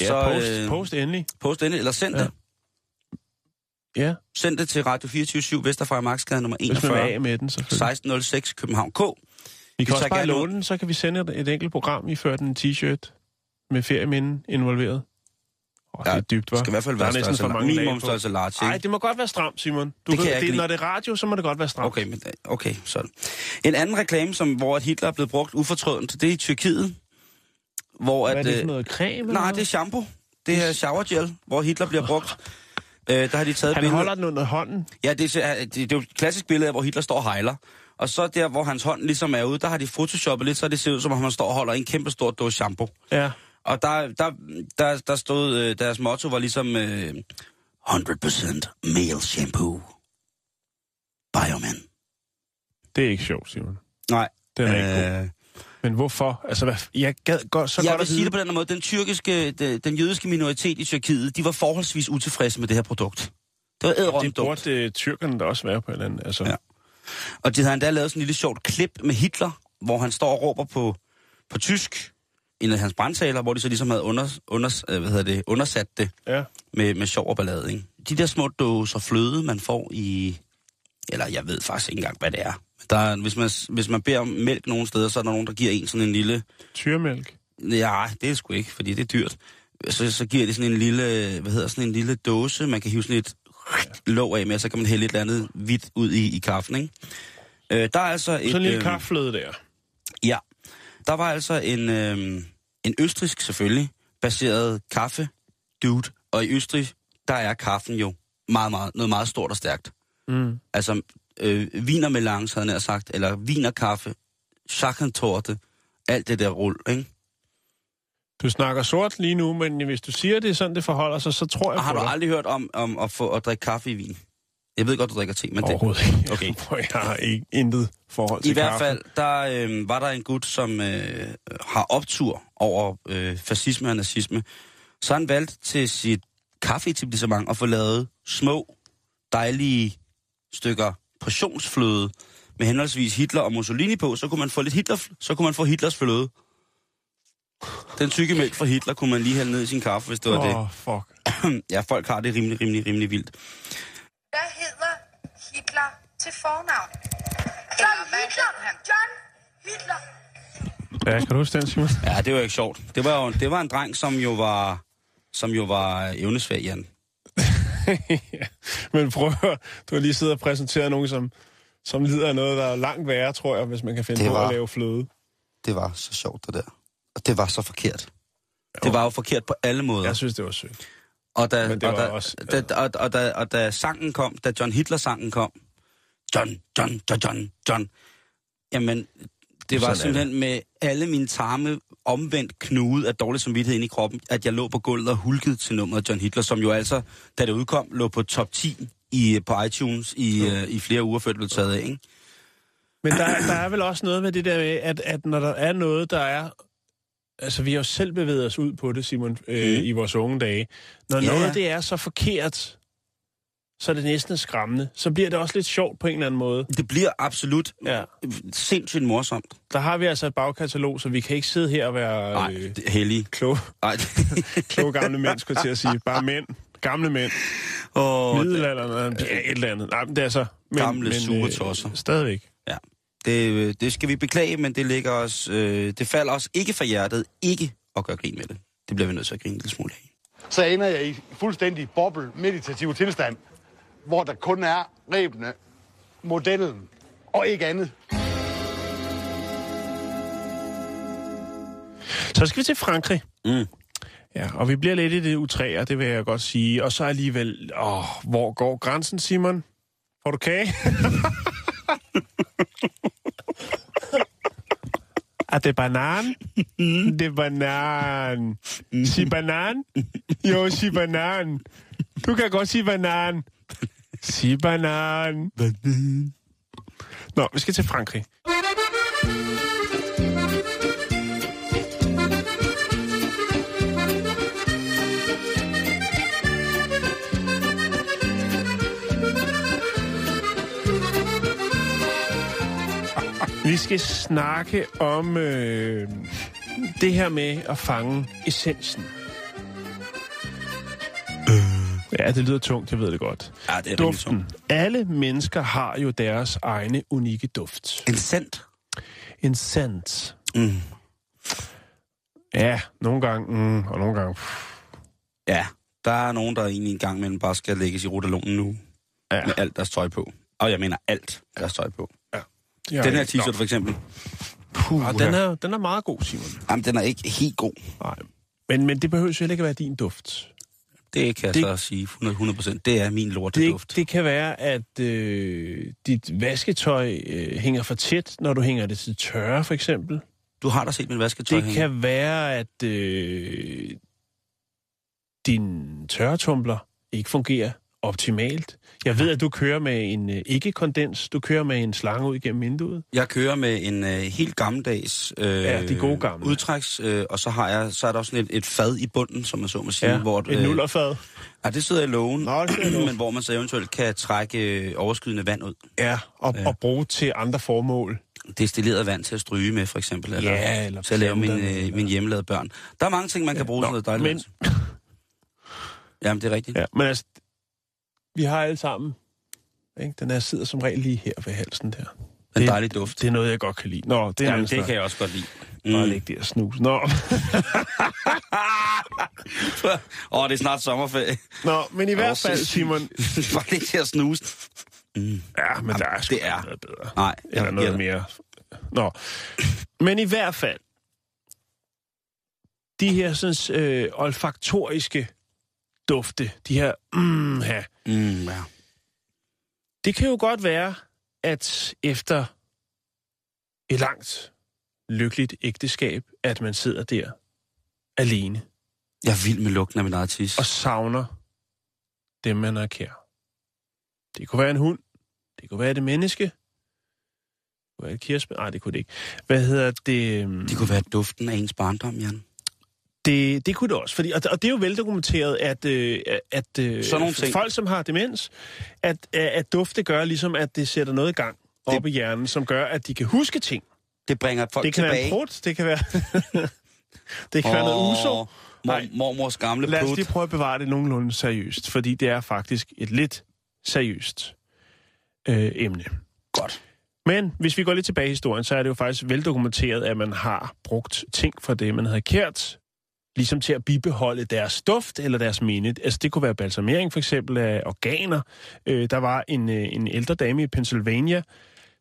Ja, så, post, øh, post endelig. Post endelig, eller send Ja. det. Ja, Send det til Radio 24 Vesterfra Marksgade nummer hvis man er 41. af med den, selvfølgelig. 1606 København K. Vi kan tager også bare låne den, så kan vi sende et, et enkelt program, I ført en t-shirt med ferieminden involveret. Det Ja, er dybt, hva'? Det skal i hvert fald Der er være næsten for mange minimum størrelse large, Nej, det må godt være stramt, Simon. Du Det kan kan, det, når det er radio, så må det godt være stramt. Okay, men, okay, så. En anden reklame, som, hvor Hitler er blevet brugt ufortrødent, det er i Tyrkiet. Hvor Hvad er at, det for øh, noget creme? eller Nej, det er shampoo. Det er shower gel, hvor Hitler bliver brugt. Øh, der har de taget Han billeder. holder den under hånden. Ja, det er, det, det er jo et klassisk billede hvor Hitler står og hejler. Og så der, hvor hans hånd ligesom er ude, der har de photoshoppet lidt, så det ser ud som om, han står og holder en kæmpe stor dåse shampoo. Ja. Og der, der, der, der stod, øh, deres motto var ligesom øh, 100% male shampoo. Bioman. Det er ikke sjovt, Simon. Nej. Den er ikke god. øh, Men hvorfor? Altså, hvad, jeg gad godt, så jeg godt vil at sige det på den måde. Den, tyrkiske, den, den jødiske minoritet i Tyrkiet, de var forholdsvis utilfredse med det her produkt. Det var ædrømt Det burde øh, tyrkerne da også være på et eller andet. Altså, Ja. Og de havde endda lavet sådan en lille sjovt klip med Hitler, hvor han står og råber på, på tysk, en af hans brandtaler, hvor de så ligesom havde under, under, øh, hvad hedder det, undersat det ja. med, med sjov og ballade. Ikke? De der små dåser fløde, man får i... Eller jeg ved faktisk ikke engang, hvad det er. Der, er- hvis, man, hvis man beder om mælk nogle steder, så er der nogen, der giver en sådan en lille... Tyrmælk. Ja, det er sgu ikke, fordi det er dyrt. Så, så giver de sådan en lille, hvad hedder sådan en lille dåse, man kan hive sådan et låg af med, og så kan man hælde et eller andet hvidt ud i, i kaffen, ikke? Øh, der er altså et... Sådan en lille øh, kaffløde der. Ja. Der var altså en, øh, en østrisk selvfølgelig, baseret kaffe dude, og i Østrig, der er kaffen jo meget, meget, noget meget stort og stærkt. Mm. Altså, øh, vinermelange, havde jeg sagt, eller vinerkaffe, chakrentorte, alt det der rull, ikke? Du snakker sort lige nu, men hvis du siger, det er sådan, det forholder sig, så tror jeg Og har du dig. aldrig hørt om, om at, få, at drikke kaffe i vin? Jeg ved godt, du drikker te, men det... Overhovedet ikke. Okay. Jeg har ikke intet forhold til I hvert fald, der øh, var der en gut, som øh, har optur over øh, fascisme og nazisme. Så han valgt til sit kaffeetablissement at få lavet små, dejlige stykker portionsfløde med henholdsvis Hitler og Mussolini på. Så kunne man få lidt Hitler, så kunne man få Hitlers fløde. Den tykke mælk fra Hitler kunne man lige hælde ned i sin kaffe, hvis det var Åh, oh, fuck. det. Ja, folk har det rimelig, rimelig, rimelig vildt. Hvad hedder Hitler til fornavn? John Hitler! John Hitler! Ja, kan du huske den, Simon? Ja, det var ikke sjovt. Det var jo det var en dreng, som jo var, som jo var evnesvag, Jan. ja. Men prøv at du har lige siddet og præsenteret nogen, som, som lider af noget, der er langt værre, tror jeg, hvis man kan finde Det på var- at lave fløde. Det var så sjovt, det der. Og det var så forkert. Det var jo forkert på alle måder. Jeg synes, det var sødt. Og da, Men det og, da, også- da, og, og, da, og da sangen kom, da John Hitler-sangen kom, John, John, John, John, John, jamen, det var Sådan simpelthen med alle mine tarme omvendt knude af dårlig samvittighed ind i kroppen, at jeg lå på gulvet og hulkede til nummeret John Hitler, som jo altså, da det udkom, lå på top 10 i, på iTunes i, uh, i flere uger før det blev taget af, ikke? Men der, der er vel også noget med det der med, at, at når der er noget, der er... Altså, vi har jo selv bevæget os ud på det, Simon, øh, Mhm. i vores unge dage. Når Ja, noget det er så forkert, så er det næsten skræmmende. Så bliver det også lidt sjovt på en eller anden måde. Det bliver absolut Ja. sindssygt morsomt. Der har vi altså et bagkatalog, så vi kan ikke sidde her og være Nej, øh, det er heldig. kloge, kloge gamle mænd, skulle jeg til at sige. Bare mænd. Gamle mænd. Åh, Middelalderen. Ja, et eller andet. Nej, men det er så... Men, Gamle, men, sure øh. Stadigvæk. Ja, det, det skal vi beklage, men det ligger os, øh, det falder os ikke fra hjertet ikke at gøre grin med det. Det bliver vi nødt til at grine en lille smule af. så ender jeg i fuldstændig boble meditativ tilstand, hvor der kun er rebene, modellen og ikke andet. Så skal vi til Frankrig. Mm. Ja, og vi bliver lidt i det utræer, det vil jeg godt sige. Og så alligevel, åh, hvor går grænsen, Simon? Får du kage? Er det banan? Det er banan. Sig banan? Jo, sig banan. Du kan godt sige banan. Sig banan. Nå, vi skal til Frankrig. Vi skal snakke om øh, det her med at fange essensen. Ja, det lyder tungt, jeg ved det godt. Ja, det er Duften. tungt. Alle mennesker har jo deres egne unikke duft. En cent. En scent. Mm. Ja, nogle gange, mm, og nogle gange... Pff, Ja, der er nogen, der egentlig en gang imellem bare skal lægges i rotalonen nu. Ja. Med alt deres tøj på. Og jeg mener alt deres tøj på. Ja, Den her t-shirt for eksempel. Puh, den, er, den er meget god, Simon. Jamen, den er ikke helt god. Nej. Men, men det behøver jo heller ikke at være din duft. Det kan jeg Det- så sige 100 procent. Det er min Det, lorteduft. det kan være, at øh, dit vasketøj øh, hænger for tæt, når du hænger det til tørre, for eksempel. Du har da set min vasketøj Det hænge. kan være, at øh, din tørretumbler ikke fungerer optimalt. Jeg ved, at du kører med en øh, ikke-kondens. Du kører med en slange ud igennem vinduet. Jeg kører med en øh, helt gammeldags øh, Ja, de gode gamle. udtræks, øh, og så har jeg så er der også sådan et, et fad i bunden, som man så må sige, hvor et nullerfad. ja, det sidder i lågen, Nå, men hvor man så eventuelt kan trække øh, overskydende vand ud. Ja, og, Ja. og bruge til andre formål. Destilleret vand til at stryge med, for eksempel, eller, Ja, eller til at lave min, øh, min hjemmelavede børn. Der er mange ting, man kan bruge Nå, til noget dejligt. men- Jamen, det er rigtigt. Ja, men altså, vi har alle sammen. Ikke? Den her sidder som regel lige her ved halsen der. En det- dejlig duft. Det er noget, jeg godt kan lide. Nå, det er Jamen, det kan jeg også godt lide. Bare Mm. lægge det og snus. Nå. Åh, oh, det er snart sommerferie. Nå, men i hvert Åh, fald, Simon... Bare det til at snuse. Ja, men der er sgu det er- noget bedre. Nej, Eller jeg noget giver mere. Nå. Men i hvert fald, de her sådan, øh, olfaktoriske dufte, de her mm, her, Mm, ja. det kan jo godt være, at efter et langt, lykkeligt ægteskab, at man sidder der alene Jeg er vild med lugten af min eget tis. og savner dem, man er kær. Det kunne være en hund. Det kunne være et menneske. Det kunne være et kirsebær. Nej, det kunne det ikke. Hvad hedder det? øhm, Det kunne være duften af ens barndom, Jan. Det, det kunne det også, fordi, og, og det er jo veldokumenteret, at, øh, at øh, Sådan nogle ting. folk, som har demens, at, at dufte gør ligesom, at det sætter noget i gang op i hjernen, som gør, at de kan huske ting. Det bringer folk det kan tilbage. være en prut, det kan være, det kan være noget uso. Nej. mormors gamle Lad os prut. lige prøve at bevare det nogenlunde seriøst, fordi det er faktisk et lidt seriøst øh, emne. Godt. Men hvis vi går lidt tilbage i historien, så er det jo faktisk veldokumenteret, at man har brugt ting fra det, man havde kært, ligesom til at bibeholde deres duft eller deres minde. Altså det kunne være balsamering for eksempel af organer. Øh, der var en, øh, en ældre dame i Pennsylvania,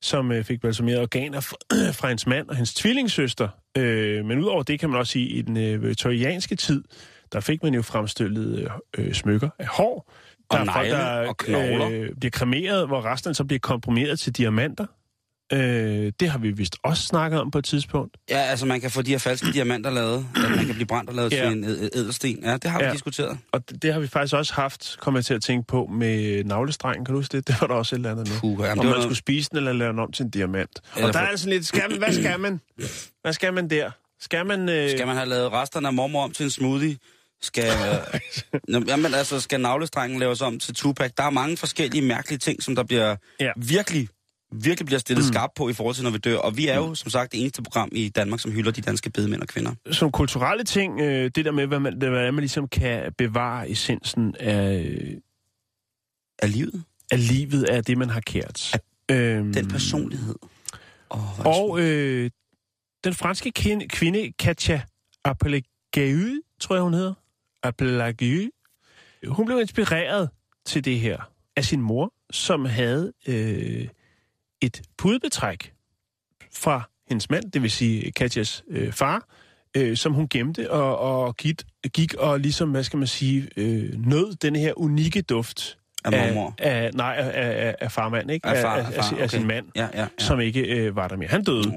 som øh, fik balsameret organer fra, fra hendes mand og hendes tvillingssøster. Øh, men udover det kan man også sige, at i den øh, viktorianske tid, der fik man jo fremstillet øh, smykker af hår. Der Og er folk, der og knogler. øh, bliver kremeret, hvor resten så bliver komprimeret til diamanter. Øh, det har vi vist også snakket om på et tidspunkt. Ja, altså man kan få de her falske diamanter lavet, at man kan blive brændt og lavet Ja. til en ædelsten. Ja, det har vi Ja. diskuteret. Og det, det har vi faktisk også haft, kommer jeg til at tænke på, med navlestrengen. Kan du huske det? Det var der også et eller andet med. Puh, jamen, om man noget- skulle spise den eller lave den om til en diamant. Eller og der for- er altså lidt, skal man, hvad skal man? Hvad skal man der? Skal man... Øh, Skal man have lavet resterne af mormor om til en smoothie? Skal, Nå, jamen, altså, skal navlestrengen laves om til Tupac? Der er mange forskellige mærkelige ting, som der bliver Ja. virkelig, virkelig bliver stillet mm. skarpt på i forhold til, når vi dør. Og vi er jo, som sagt, det eneste program i Danmark, som hylder de danske bedemænd og kvinder. som kulturelle ting, øh, det der med, hvad man, hvad man ligesom kan bevare essensen af, Af livet? af livet, af det, man har kært. Øhm, Den personlighed. Oh, Og øh, den franske kvinde, kvinde Katja Apelagieu, tror jeg, hun hedder. Apelagieu. Hun blev inspireret til det her af sin mor, som havde øh, et pudebetræk fra hendes mand, det vil sige Katjas øh, far, øh, som hun gemte og, og gik, gik og ligesom, hvad skal man sige, øh, nød den her unikke duft. Af mormor? Af, nej, af, af, af farmand, ikke? Af far, af, af af, far, sin- af sin okay. mand Ja, ja, ja. som ikke øh, var der mere. Han døde.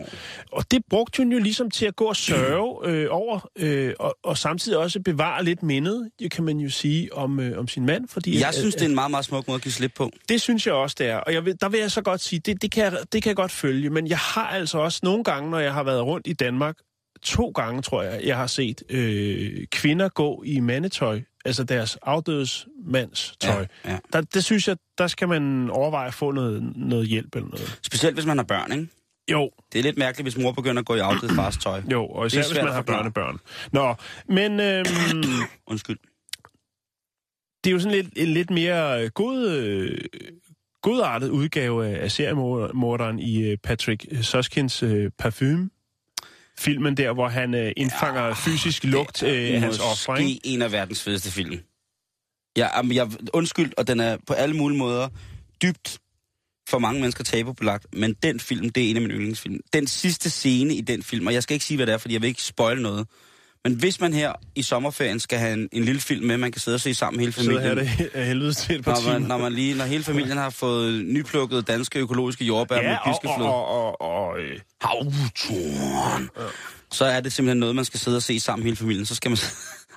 Og det brugte hun jo ligesom til at gå og sørge øh, over, øh, og, og samtidig også bevare lidt mindet, det kan man jo sige, om, øh, om sin mand. Fordi, Jeg synes, det er en meget, meget smuk måde at give slip på. det synes jeg også, det er. Og jeg vil, der vil jeg så godt sige, det, det, kan jeg, det kan jeg godt følge. Men jeg har altså også nogle gange, når jeg har været rundt i Danmark, to gange, tror jeg, jeg har set øh, kvinder gå i mandetøj, altså deres afdødes mands tøj. Ja, ja. Der, det synes jeg, der skal man overveje at få noget, noget hjælp eller noget. Specielt hvis man har børn, ikke? Jo, Det er lidt mærkeligt, hvis mor begynder at gå i afdød fars tøj. Jo, og især hvis man har børnebørn. Nå, men øhm, Undskyld. det er jo sådan lidt, en lidt mere øh, god, øh, godartet udgave af, af seriemorderen i øh, Patrick Suskins øh, Parfume. Filmen der, hvor han øh, indfanger ja, fysisk lugt øh, hans offer. Det er en af verdens fedeste film. Ja, jamen, jeg, undskyld, og den er på alle mulige måder dybt for mange mennesker tabubelagt, men den film, det er en af mine yndlingsfilm. Den sidste scene i den film, og jeg skal ikke sige, hvad det er, fordi jeg vil ikke spoil noget, men hvis man her i sommerferien skal have en, en lille film med, man kan sidde og se sammen hele familien. Så her det helvede til et par når man, når man lige, når hele familien har fået nyplukket danske økologiske jordbær ja, med piskefløde. og, og, og, og øh. Havtorn. Ja. Så er det simpelthen noget, man skal sidde og se sammen hele familien. Så skal man...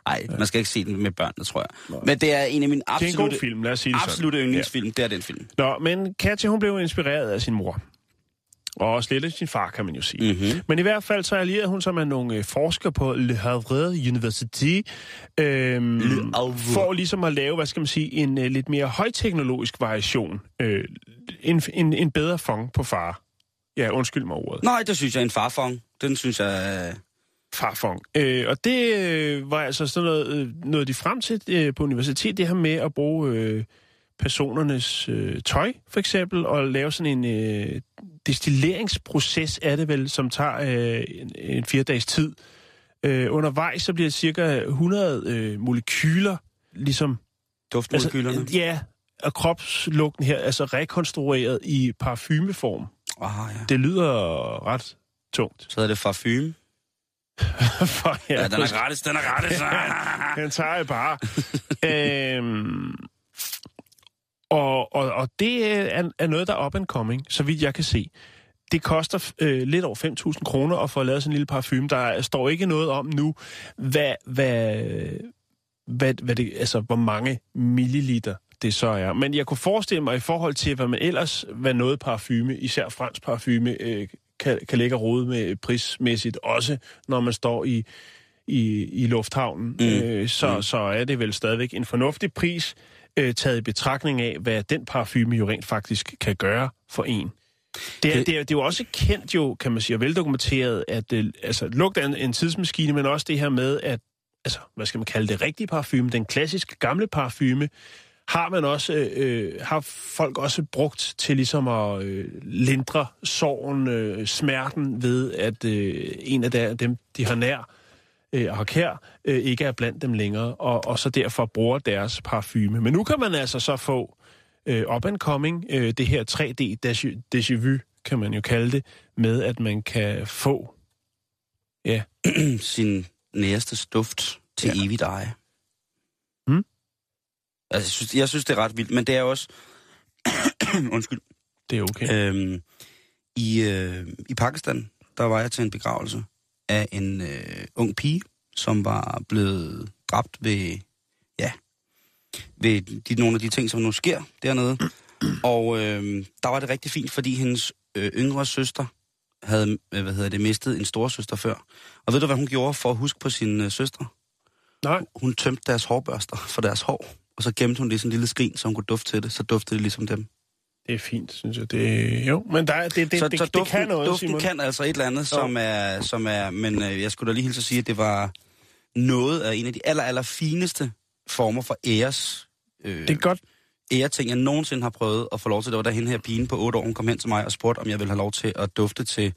Nej, ja. man skal ikke se den med børnene, tror jeg. Nå. Men det er en af mine absolutte, det er en god film, lad os sige det absolutte yndlingsfilm. Ja. Det er den film. Nå, men Katja, hun blev inspireret af sin mor. Og også lidt af sin far, kan man jo sige. Mm-hmm. Men i hvert fald så allierede hun sig med nogle øh, forskere på Le Havre University, øhm, Le Havre. for ligesom at lave, hvad skal man sige, en uh, lidt mere højteknologisk variation. Øh, en, en, en bedre fong på far. Ja, undskyld mig ordet. Nej, det synes jeg er en farfong. Den synes jeg... Øh, farfong. Øh, og det øh, var altså sådan noget, øh, noget de frem til øh, på universitetet, det her med at bruge øh, personernes øh, tøj, for eksempel, og lave sådan en øh, destilleringsproces af det vel, som tager øh, en, en fire dages tid. Øh, undervejs så bliver cirka 100 øh, molekyler, ligesom... Duftmolekylerne? Altså, ja, og kropslugten her, altså rekonstrueret i parfumeform. Ah, ja. Det lyder ret tungt. Så er det parfume? For, ja, ja, den er gratis, den er gratis. den tager jeg bare. øhm, og, og, og det er, er noget, der er up and coming, så vidt jeg kan se. Det koster øh, lidt over 5.000 kroner at få lavet sådan en lille parfume. Der står ikke noget om nu, hvad, hvad, hvad, hvad det, altså, hvor mange milliliter det så er. Men jeg kunne forestille mig i forhold til, hvad man ellers, hvad noget parfume, især fransk parfume, øh, kan, kan lægge rode med prismæssigt, også når man står i, i, i lufthavnen, mm. øh, så, mm. så er det vel stadigvæk en fornuftig pris, øh, taget i betragtning af, hvad den parfume jo rent faktisk kan gøre for en. Det er, det, det, er, det er jo også kendt jo, kan man sige, og veldokumenteret, at øh, altså, lugt er en, en tidsmaskine, men også det her med, at altså, hvad skal man kalde det, rigtige parfume, den klassiske gamle parfume, har man også øh, har folk også brugt til ligesom at øh, lindre sorgen, øh, smerten ved, at øh, en af dem, de har nær øh, og har kær, øh, ikke er blandt dem længere, og, og så derfor bruger deres parfume. Men nu kan man altså så få øh, up and coming, øh, det her 3D déjà vu, kan man jo kalde det, med at man kan få ja. sin næreste duft til ja. evigt eje. Hmm? Altså, jeg, synes, jeg synes, det er ret vildt, men det er også... Undskyld. Det er okay. Øhm, i, øh, I Pakistan, der var jeg til en begravelse af en øh, ung pige, som var blevet dræbt ved, ja, ved de, nogle af de ting, som nu sker dernede. Og øh, der var det rigtig fint, fordi hendes øh, yngre søster havde øh, hvad hedder det, mistet en storsøster før. Og ved du, hvad hun gjorde for at huske på sine øh, søstre? Nej. Hun tømte deres hårbørster for deres hår, og så gemte hun det i sådan en lille skrin, så hun kunne dufte til det. Så duftede det ligesom dem. Det er fint, synes jeg. Det, jo, men der, det, det, så, det, så duften, det kan noget, duften Simon. kan altså et eller andet, som er, som er... Men øh, jeg skulle da lige hilse at sige, at det var noget af en af de aller, aller fineste former for æres... Øh, det er godt. Æreting, jeg nogensinde har prøvet at få lov til. Det var da hende her pigen på 8 år, hun kom hen til mig og spurgte, om jeg ville have lov til at dufte til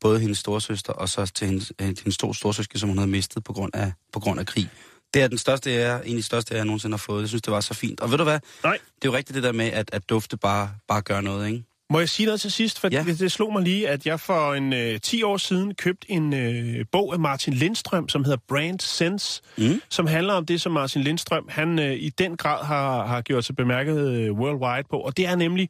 både hendes storsøster og så til hendes, hendes to storsøske, som hun havde mistet på grund af, på grund af krig. Det er den største ære, en af de største ære, jeg nogensinde har fået. Jeg synes, det var så fint. Og ved du hvad? Nej. Det er jo rigtigt det der med, at, at dufte bare, bare gør noget, ikke? Må jeg sige noget til sidst? For Ja. det, det slog mig lige, at jeg for en øh, 10 år siden købte en øh, bog af Martin Lindstrøm, som hedder Brand Sense, Mm. som handler om det, som Martin Lindstrøm han øh, i den grad har, har gjort sig bemærket øh, worldwide på. Og det er nemlig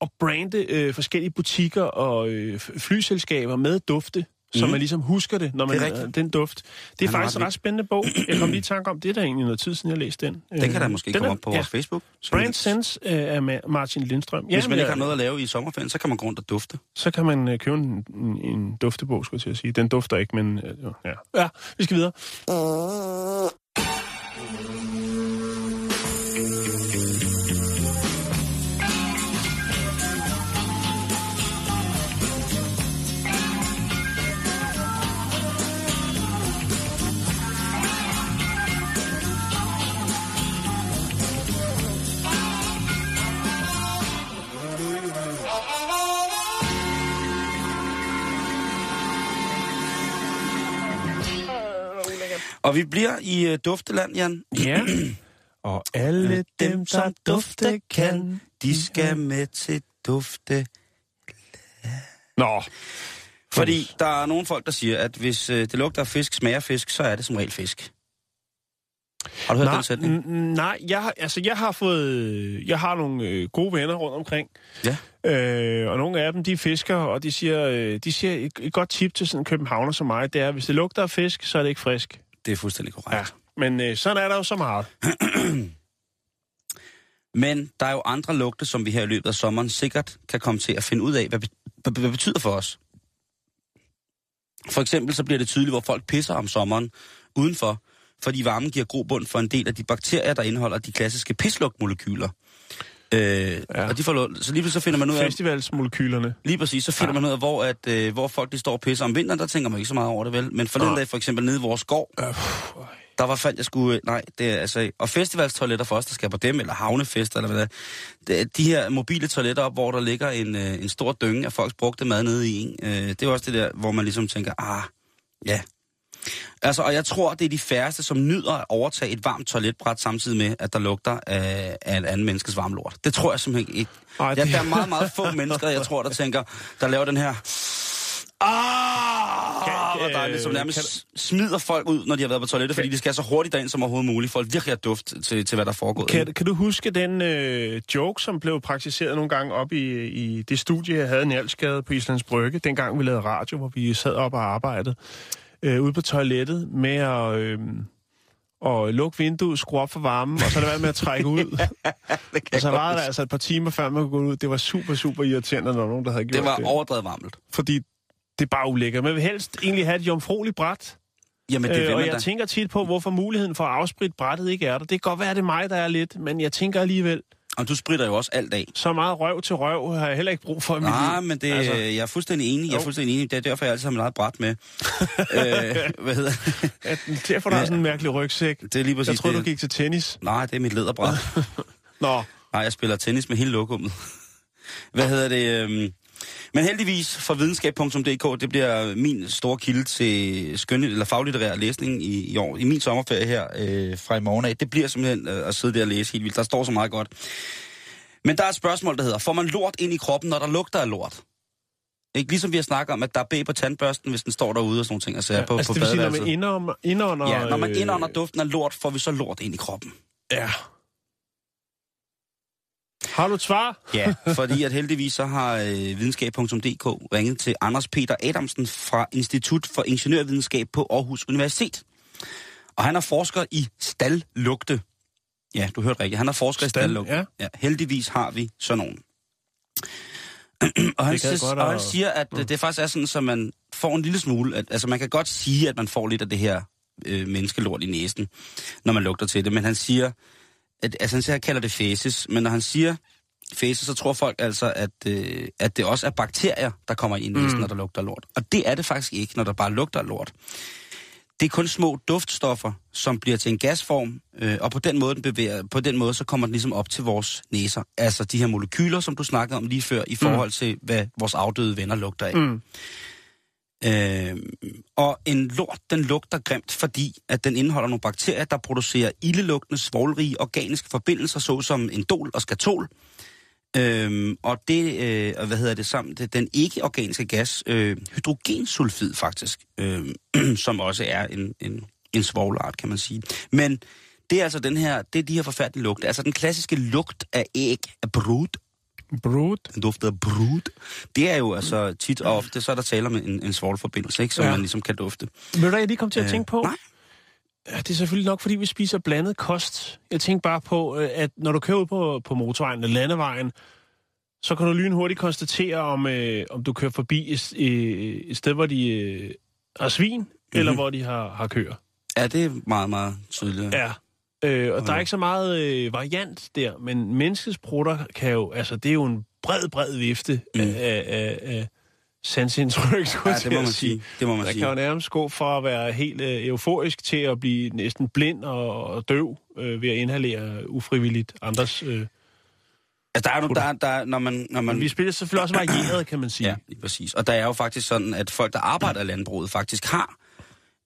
at brande øh, forskellige butikker og øh, flyselskaber med dufte, så man ligesom husker det, når man Det øh, den duft. Det er er faktisk en ret spændende bog. Jeg kom lige i tanke om, det er der egentlig noget tid siden, jeg læste den. Den kan da måske den komme op på ja. vores Facebook. Brand Sense øh, af Ma- Martin Lindstrøm. Hvis man ikke har øh, noget at lave i sommerferien, så kan man gå rundt og dufte. så kan man øh, købe en, en, en duftebog, skulle jeg til at sige. Den dufter ikke, men øh, ja. ja, vi skal videre. Og vi bliver i uh, Dufteland, Jan. Ja. Og alle dem, som dufte kan, de skal med til dufte. Nå, Fordi der er nogle folk, der siger, at hvis øh, det lugter af fisk, smager fisk, så er det som regel fisk. Har du hørt nej, den sætning? nej, jeg har, altså, jeg har fået, jeg har nogle øh, gode venner rundt omkring, Ja. øh, og nogle af dem, de er fiskere, og de siger, øh, de siger et, et godt tip til sådan en københavner som mig, det er, hvis det lugter af fisk, så er det ikke frisk. Det er fuldstændig korrekt. Ja. Men øh, sådan er der jo så meget. Men der er jo andre lugte, som vi her i løbet af sommeren sikkert kan komme til at finde ud af, hvad, hvad, hvad betyder for os. For eksempel så bliver det tydeligt, hvor folk pisser om sommeren udenfor, fordi varmen giver grobund for en del af de bakterier, der indeholder de klassiske pislugtmolekyler. Øh, ja. Og de får lov, så lige så finder man ud af, Festivalsmolekylerne. lige præcis, så finder Ja. man ud af, hvor, at, øh, hvor folk de står og pisser om vinteren, der tænker man ikke så meget over det vel. Men forleden Nej. dag for eksempel nede i vores skov, der var fandt jeg skulle, nej, det er altså, og festivalstoiletter for os, der skal på dem, eller havnefester, eller hvad. Det er de her mobile toiletter op, hvor der ligger en, øh, en stor dynge af folks brugte mad nede i en. Øh, det er også det der, hvor man ligesom tænker, ah, ja. Altså, og jeg tror, det er de færreste, som nyder at overtage et varmt toiletbræt, samtidig med, at der lugter af, af en anden menneskes varmlort. Det tror jeg simpelthen ikke. Ej, Ja, det- der er meget, meget få mennesker, jeg tror, der tænker, der laver den her... Ah, Kan- hvor dejligt, som nærmest smider folk ud, når de har været på toilettet, fordi de skal så hurtigt derind som overhovedet muligt, for at virkelig have duft til, til hvad der er foregået. Kan, kan du huske den øh, joke, som blev praktiseret nogle gange op i, i det studie, jeg havde i Njalsgade på Islands Brygge, dengang vi lavede radio, hvor vi sad op og arbejdede, øh, ude på toilettet med at... Øh, og lukke vinduet, skrue op for varmen, og så lade være med at trække ud. det kan og så var der altså et par timer før man kunne gå ud. Det var super, super irriterende, når nogen, der havde gjort Det var det. overdrevet varmt. Fordi det er bare ulækkert. Man vil helst egentlig have et jomfrueligt bræt. Jamen, det Øh, og jeg da. tænker tit på, hvorfor muligheden for at afspritte brættet ikke er der. Det kan godt være, at det er mig, der er lidt, men jeg tænker alligevel, Og du spritter jo også alt af. så meget røv til røv har jeg heller ikke brug for i mit Nej, liv. men det, Altså, jeg er fuldstændig enig. Jeg er fuldstændig enig. Det er derfor, jeg altid har mit eget bræt med. øh, hvad hedder det? derfor der er sådan en mærkelig rygsæk. Det er lige præcis Jeg troede, det. du gik til tennis. Nej, det er mit læderbræt. Nå, Nej, jeg spiller tennis med hele lokummet. Hvad hedder det? øhm, Men heldigvis for videnskab.dk, det bliver min store kilde til skøn eller faglitterær læsning i, i år. I min sommerferie her øh, fra i morgen af. Det bliver simpelthen øh, at sidde der og læse helt vildt. Der står så meget godt. Men der er et spørgsmål, der hedder, får man lort ind i kroppen, når der lugter af lort? Ikke ligesom vi har snakket om, at der er bag på tandbørsten, hvis den står derude og sådan ting. Altså, ja, på, altså på det vil sige, når man indånder... indånder Ja, når man øh, indånder duften af lort, får vi så lort ind i kroppen. Ja. Har du et svar? Ja, fordi at heldigvis så har øh, videnskab.dk ringet til Anders Peter Adamsen fra Institut for Ingeniørvidenskab på Aarhus Universitet. Og han er forsker i stallugte. Ja, du hørte rigtigt. Han er forsker Stald- i stallugte. ja. ja. Heldigvis har vi sådan nogen. og han, siger, godt og han at- siger, at mm. det faktisk er sådan, så man får en lille smule... At, altså man kan godt sige, at man får lidt af det her øh, menneskelort i næsen, når man lugter til det. Men han siger, at, altså han siger, han kalder det fæses, men når han siger fæses, så tror folk altså, at, øh, at det også er bakterier, der kommer ind i næsen, mm. når der lugter lort. Og det er det faktisk ikke, når der bare lugter lort. Det er kun små duftstoffer, som bliver til en gasform, øh, og på den, måde, den bevæger, på den måde, så kommer den ligesom op til vores næser. Altså de her molekyler, som du snakkede om lige før, i forhold til, hvad vores afdøde venner lugter af. Mm. Øh, og en lort, den lugter grimt, fordi at den indeholder nogle bakterier, der producerer ildelugtende, svovlrige organiske forbindelser, såsom endol og skatol. Øh, og det, øh, hvad hedder det sammen, det, den ikke-organiske gas, øh, hydrogensulfid faktisk, øh, som også er en, en, en svovlart, kan man sige. Men det er altså den her, det er de her forfærdelige lugte. Altså den klassiske lugt af æg, af brud, Brud. den duft af brud, det er jo altså tit og ofte, så er der tale om en, en svovlforbindelse, ikke, som Ja. man ligesom kan dufte. Ved du, jeg lige kom til at tænke på? Nej. Ja, det er selvfølgelig nok, fordi vi spiser blandet kost. Jeg tænker bare på, øh, at når du kører ud på, på motorvejen eller landevejen, så kan du lynhurtigt konstatere, om, øh, om du kører forbi et, øh, et sted, hvor de øh, har svin, mm-hmm. eller hvor de har, har køer. Ja, det er meget, meget tydeligt. Ja. Øh, og der er ikke så meget øh, variant der, men menneskets prutter kan jo, altså det er jo en bred, bred vifte mm. af, af, af sansindtryk, skulle Ja, det må man sige. Det må man Der sige. kan jo nærmest gå fra at være helt øh, euforisk til at blive næsten blind og, og døv øh, ved at inhalere ufrivilligt andres... Øh. Altså, der er, jo- der, er- der, er- når man, når man Men vi spiller selvfølgelig også varieret, kan man sige. Ja, lige præcis. Og der er jo faktisk sådan, at folk, der arbejder i landbruget, faktisk har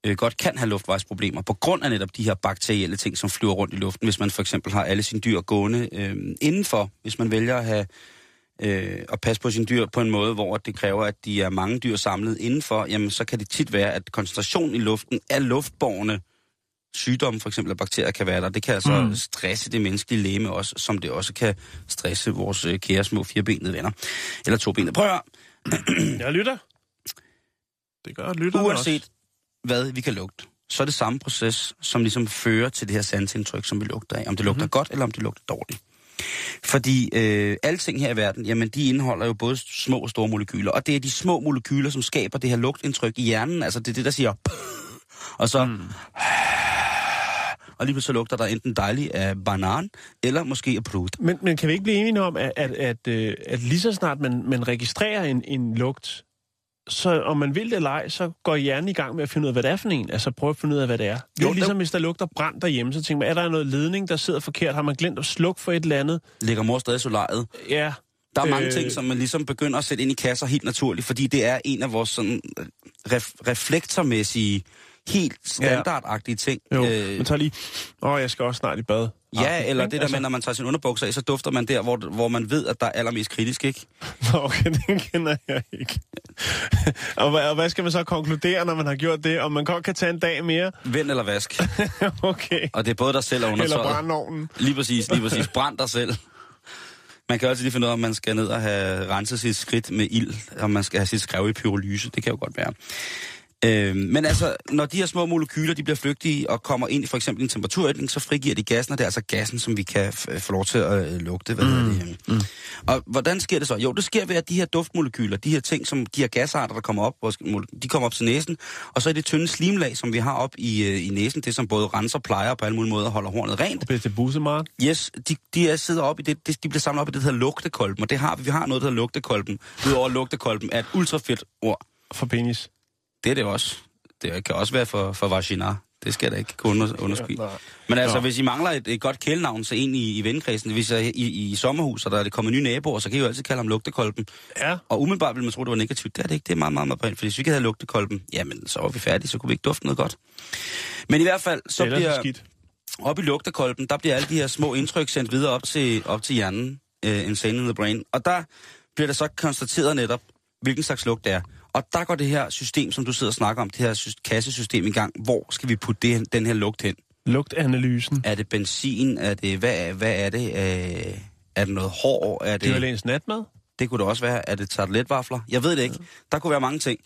øh, godt kan have luftvejsproblemer på grund af netop de her bakterielle ting, som flyver rundt i luften, hvis man for eksempel har alle sine dyr gående øh, indenfor, hvis man vælger at have øh, at passe på sine dyr på en måde, hvor det kræver, at de er mange dyr samlet indenfor, jamen så kan det tit være, at koncentrationen i luften af luftborne sygdomme, for eksempel af bakterier, kan være der. Det kan altså mm. stresse det menneskelige læme også, som det også kan stresse vores øh, kære små firebenede venner. Eller tobenede. Prøv at. Jeg lytter. Det gør lytterne Uanset også. Hvad vi kan lugte, så er det samme proces, som ligesom fører til det her sansindtryk, som vi lugter af. Om det lugter mm-hmm. godt, eller om det lugter dårligt. Fordi øh, alle ting her i verden, jamen de indeholder jo både små og store molekyler. Og det er de små molekyler, som skaber det her lugtindtryk i hjernen. Altså det er det, der siger... Og så... Mm. Og lige pludselig lugter der enten dejligt af banan, eller måske af brud. Men, men kan vi ikke blive enige om, at, at, at, øh, at lige så snart man, man registrerer en, en lugt, så om man vil det eller ej, så går hjernen i gang med at finde ud af, hvad det er for en. Altså prøve at finde ud af, hvad det er. Det er Jo, jo, ligesom, hvis der lugter brand derhjemme, så tænker man, er der noget ledning, der sidder forkert? Har man glemt at slukke for et eller andet? Ligger mor stadig solariet. Ja. Der er mange Øh. ting, som man ligesom begynder at sætte ind i kasser helt naturligt, fordi det er en af vores sådan ref- reflektormæssige, helt standardagtige ting. Jo, Øh, man tager lige, åh, jeg skal også snart i bad. ja, Agtigt, eller ikke? det der med, når man tager sin underbukser af, så dufter man der, hvor, hvor man ved, at der er allermest kritisk, ikke? Nå, Okay, den kender jeg ikke. og, hvad, og hvad skal man så konkludere, når man har gjort det? Om man godt kan tage en dag mere? Vend eller vask. okay. Og det er både dig selv og Eller undertøjet. brandovnen. Lige præcis, lige præcis. Brænd dig selv. Man kan også lige finde ud af, om man skal ned og have renset sit skridt med ild, om man skal have sit skrev i pyrolyse. Det kan jo godt være. Øh, men altså, når de her små molekyler, de bliver flygtige og kommer ind i for eksempel en temperaturændring, så frigiver de gassen, og det er altså gassen, som vi kan f- få lov til at øh, lugte. Hvad mm. det, mm. Og hvordan sker det så? Jo, det sker ved, at de her duftmolekyler, de her ting, som de her gasarter, der kommer op, de kommer op til næsen, og så er det tynde slimlag, som vi har op i, øh, i næsen, det som både renser, plejer og på alle mulige måder holder hornet rent. Bedste bussemart. Yes, de, de er sidder op i det, de, de bliver samlet op i det, der hedder lugtekolben, og det har vi. Vi har noget, der hedder lugtekolben. Udover lugtekolben er et ultrafedt ord. For penis. Det er det også. Det kan også være for, for vagina. Det skal der ikke kunne under, underskyde. Ja. Men altså, Nå. hvis I mangler et, et godt kælenavn, så ind i, i vennekredsen, hvis jeg, i, i sommerhus, og der er kommet nye naboer, så kan I jo altid kalde ham lugtekolben. Ja. Og umiddelbart ville man tro, det var negativt. Det er det ikke. Det er meget, meget, meget pænt. Fordi hvis vi ikke havde lugtekolben, jamen, så var vi færdige, så kunne vi ikke dufte noget godt. Men i hvert fald, så Eller bliver... skidt. Op i lugtekolben, der bliver alle de her små indtryk sendt videre op til, op til hjernen, uh, insane in the brain. Og der bliver der så konstateret netop, hvilken slags lugt det er. Og der går det her system, som du sidder og snakker om, det her sy- kassesystem i gang. Hvor skal vi putte det, den her lugt hen? Lugtanalysen. Er det benzin? Er det, hvad, er- hvad er det? Uh, er det noget hår? Er det, Dyrlægens natmad. det kunne det også være. Er det tarteletvafler? Jeg ved det ikke. Der kunne være mange ting.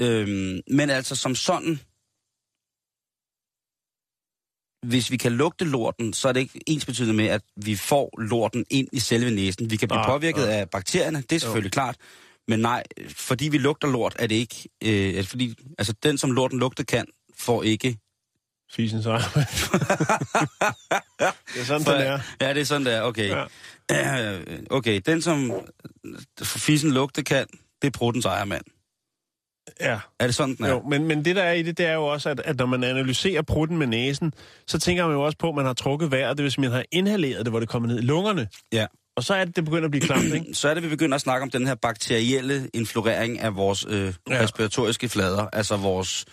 Øhm, men altså som sådan, hvis vi kan lugte lorten, så er det ikke ens betydende med, at vi får lorten ind i selve næsen. Vi kan blive Nej, påvirket nej. af bakterierne, det er selvfølgelig klart. Men nej, fordi vi lugter lort, er det ikke... Øh, fordi, altså den, som lorten lugte kan, får ikke... Fisen så. det er sådan, For, den er. Ja, det er sådan, det er. Okay. Ja. Ja. Okay, den, som fisen lugte kan, det er pruttens ejermand. Ja. Er det sådan, den er? Jo, men, men det der er i det, det er jo også, at, at når man analyserer prutten med næsen, så tænker man jo også på, at man har trukket vejret, det vil sige, man har inhaleret det, hvor det kommer ned i lungerne. Ja. Og så er det, det begynder at blive klamt, ikke? så er det, vi begynder at snakke om den her bakterielle inflorering af vores øh, Ja. respiratoriske flader, altså vores,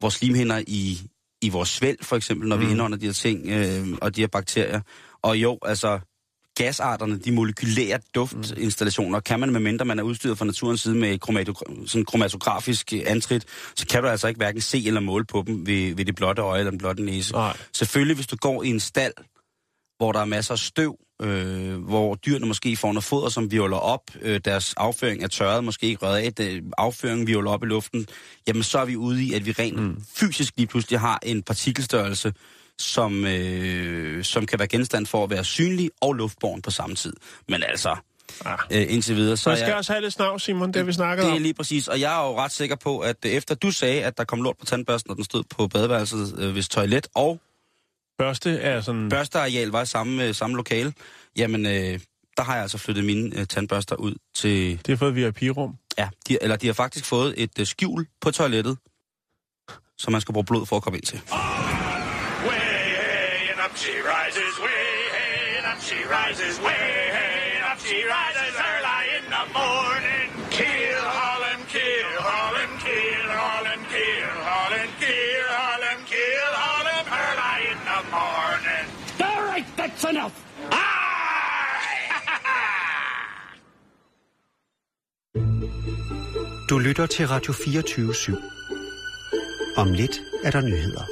vores slimhinder i, i vores svælg, for eksempel, når mm. vi indånder de her ting, øh, og de her bakterier. Og jo, altså, gasarterne, de molekylære duftinstallationer, kan man, medmindre man er udstyret fra naturens side med kromato- sådan kromatografisk antrit, så kan du altså ikke hverken se eller måle på dem ved, ved det blotte øje eller den blotte næse. Nej. Selvfølgelig, hvis du går i en stald, hvor der er masser af støv, øh, hvor dyrene måske får noget foder, som virvler op, øh, deres afføring er tørret, måske ikke røget af, det, afføringen virvler op i luften, jamen så er vi ude i, at vi rent mm. fysisk lige pludselig har en partikelstørrelse, som, øh, som kan være genstand for at være synlig og luftborn på samme tid. Men altså, Ah. øh, indtil videre, så jeg skal jeg, også have lidt snav, Simon, det vi snakket det er om. lige præcis, og jeg er jo ret sikker på, at efter du sagde, at der kom lort på tandbørsten, og den stod på badeværelset, øh, hvis toilet og Børste er sådan... børsteareal var i samme, øh, samme lokale, jamen, øh, der har jeg altså flyttet mine øh, tandbørster ud til... Det har fået VIP-rum. Ja, de, eller de har faktisk fået et øh, skjul på toilettet, som man skal bruge blod for at komme ind til. Way hey, and up she rises. Way hey, and up she rises. Way hey, and up she rises early in the morning. That's enough! Ah! Du lytter til Radio 24 /7. Om lidt er der nyheder.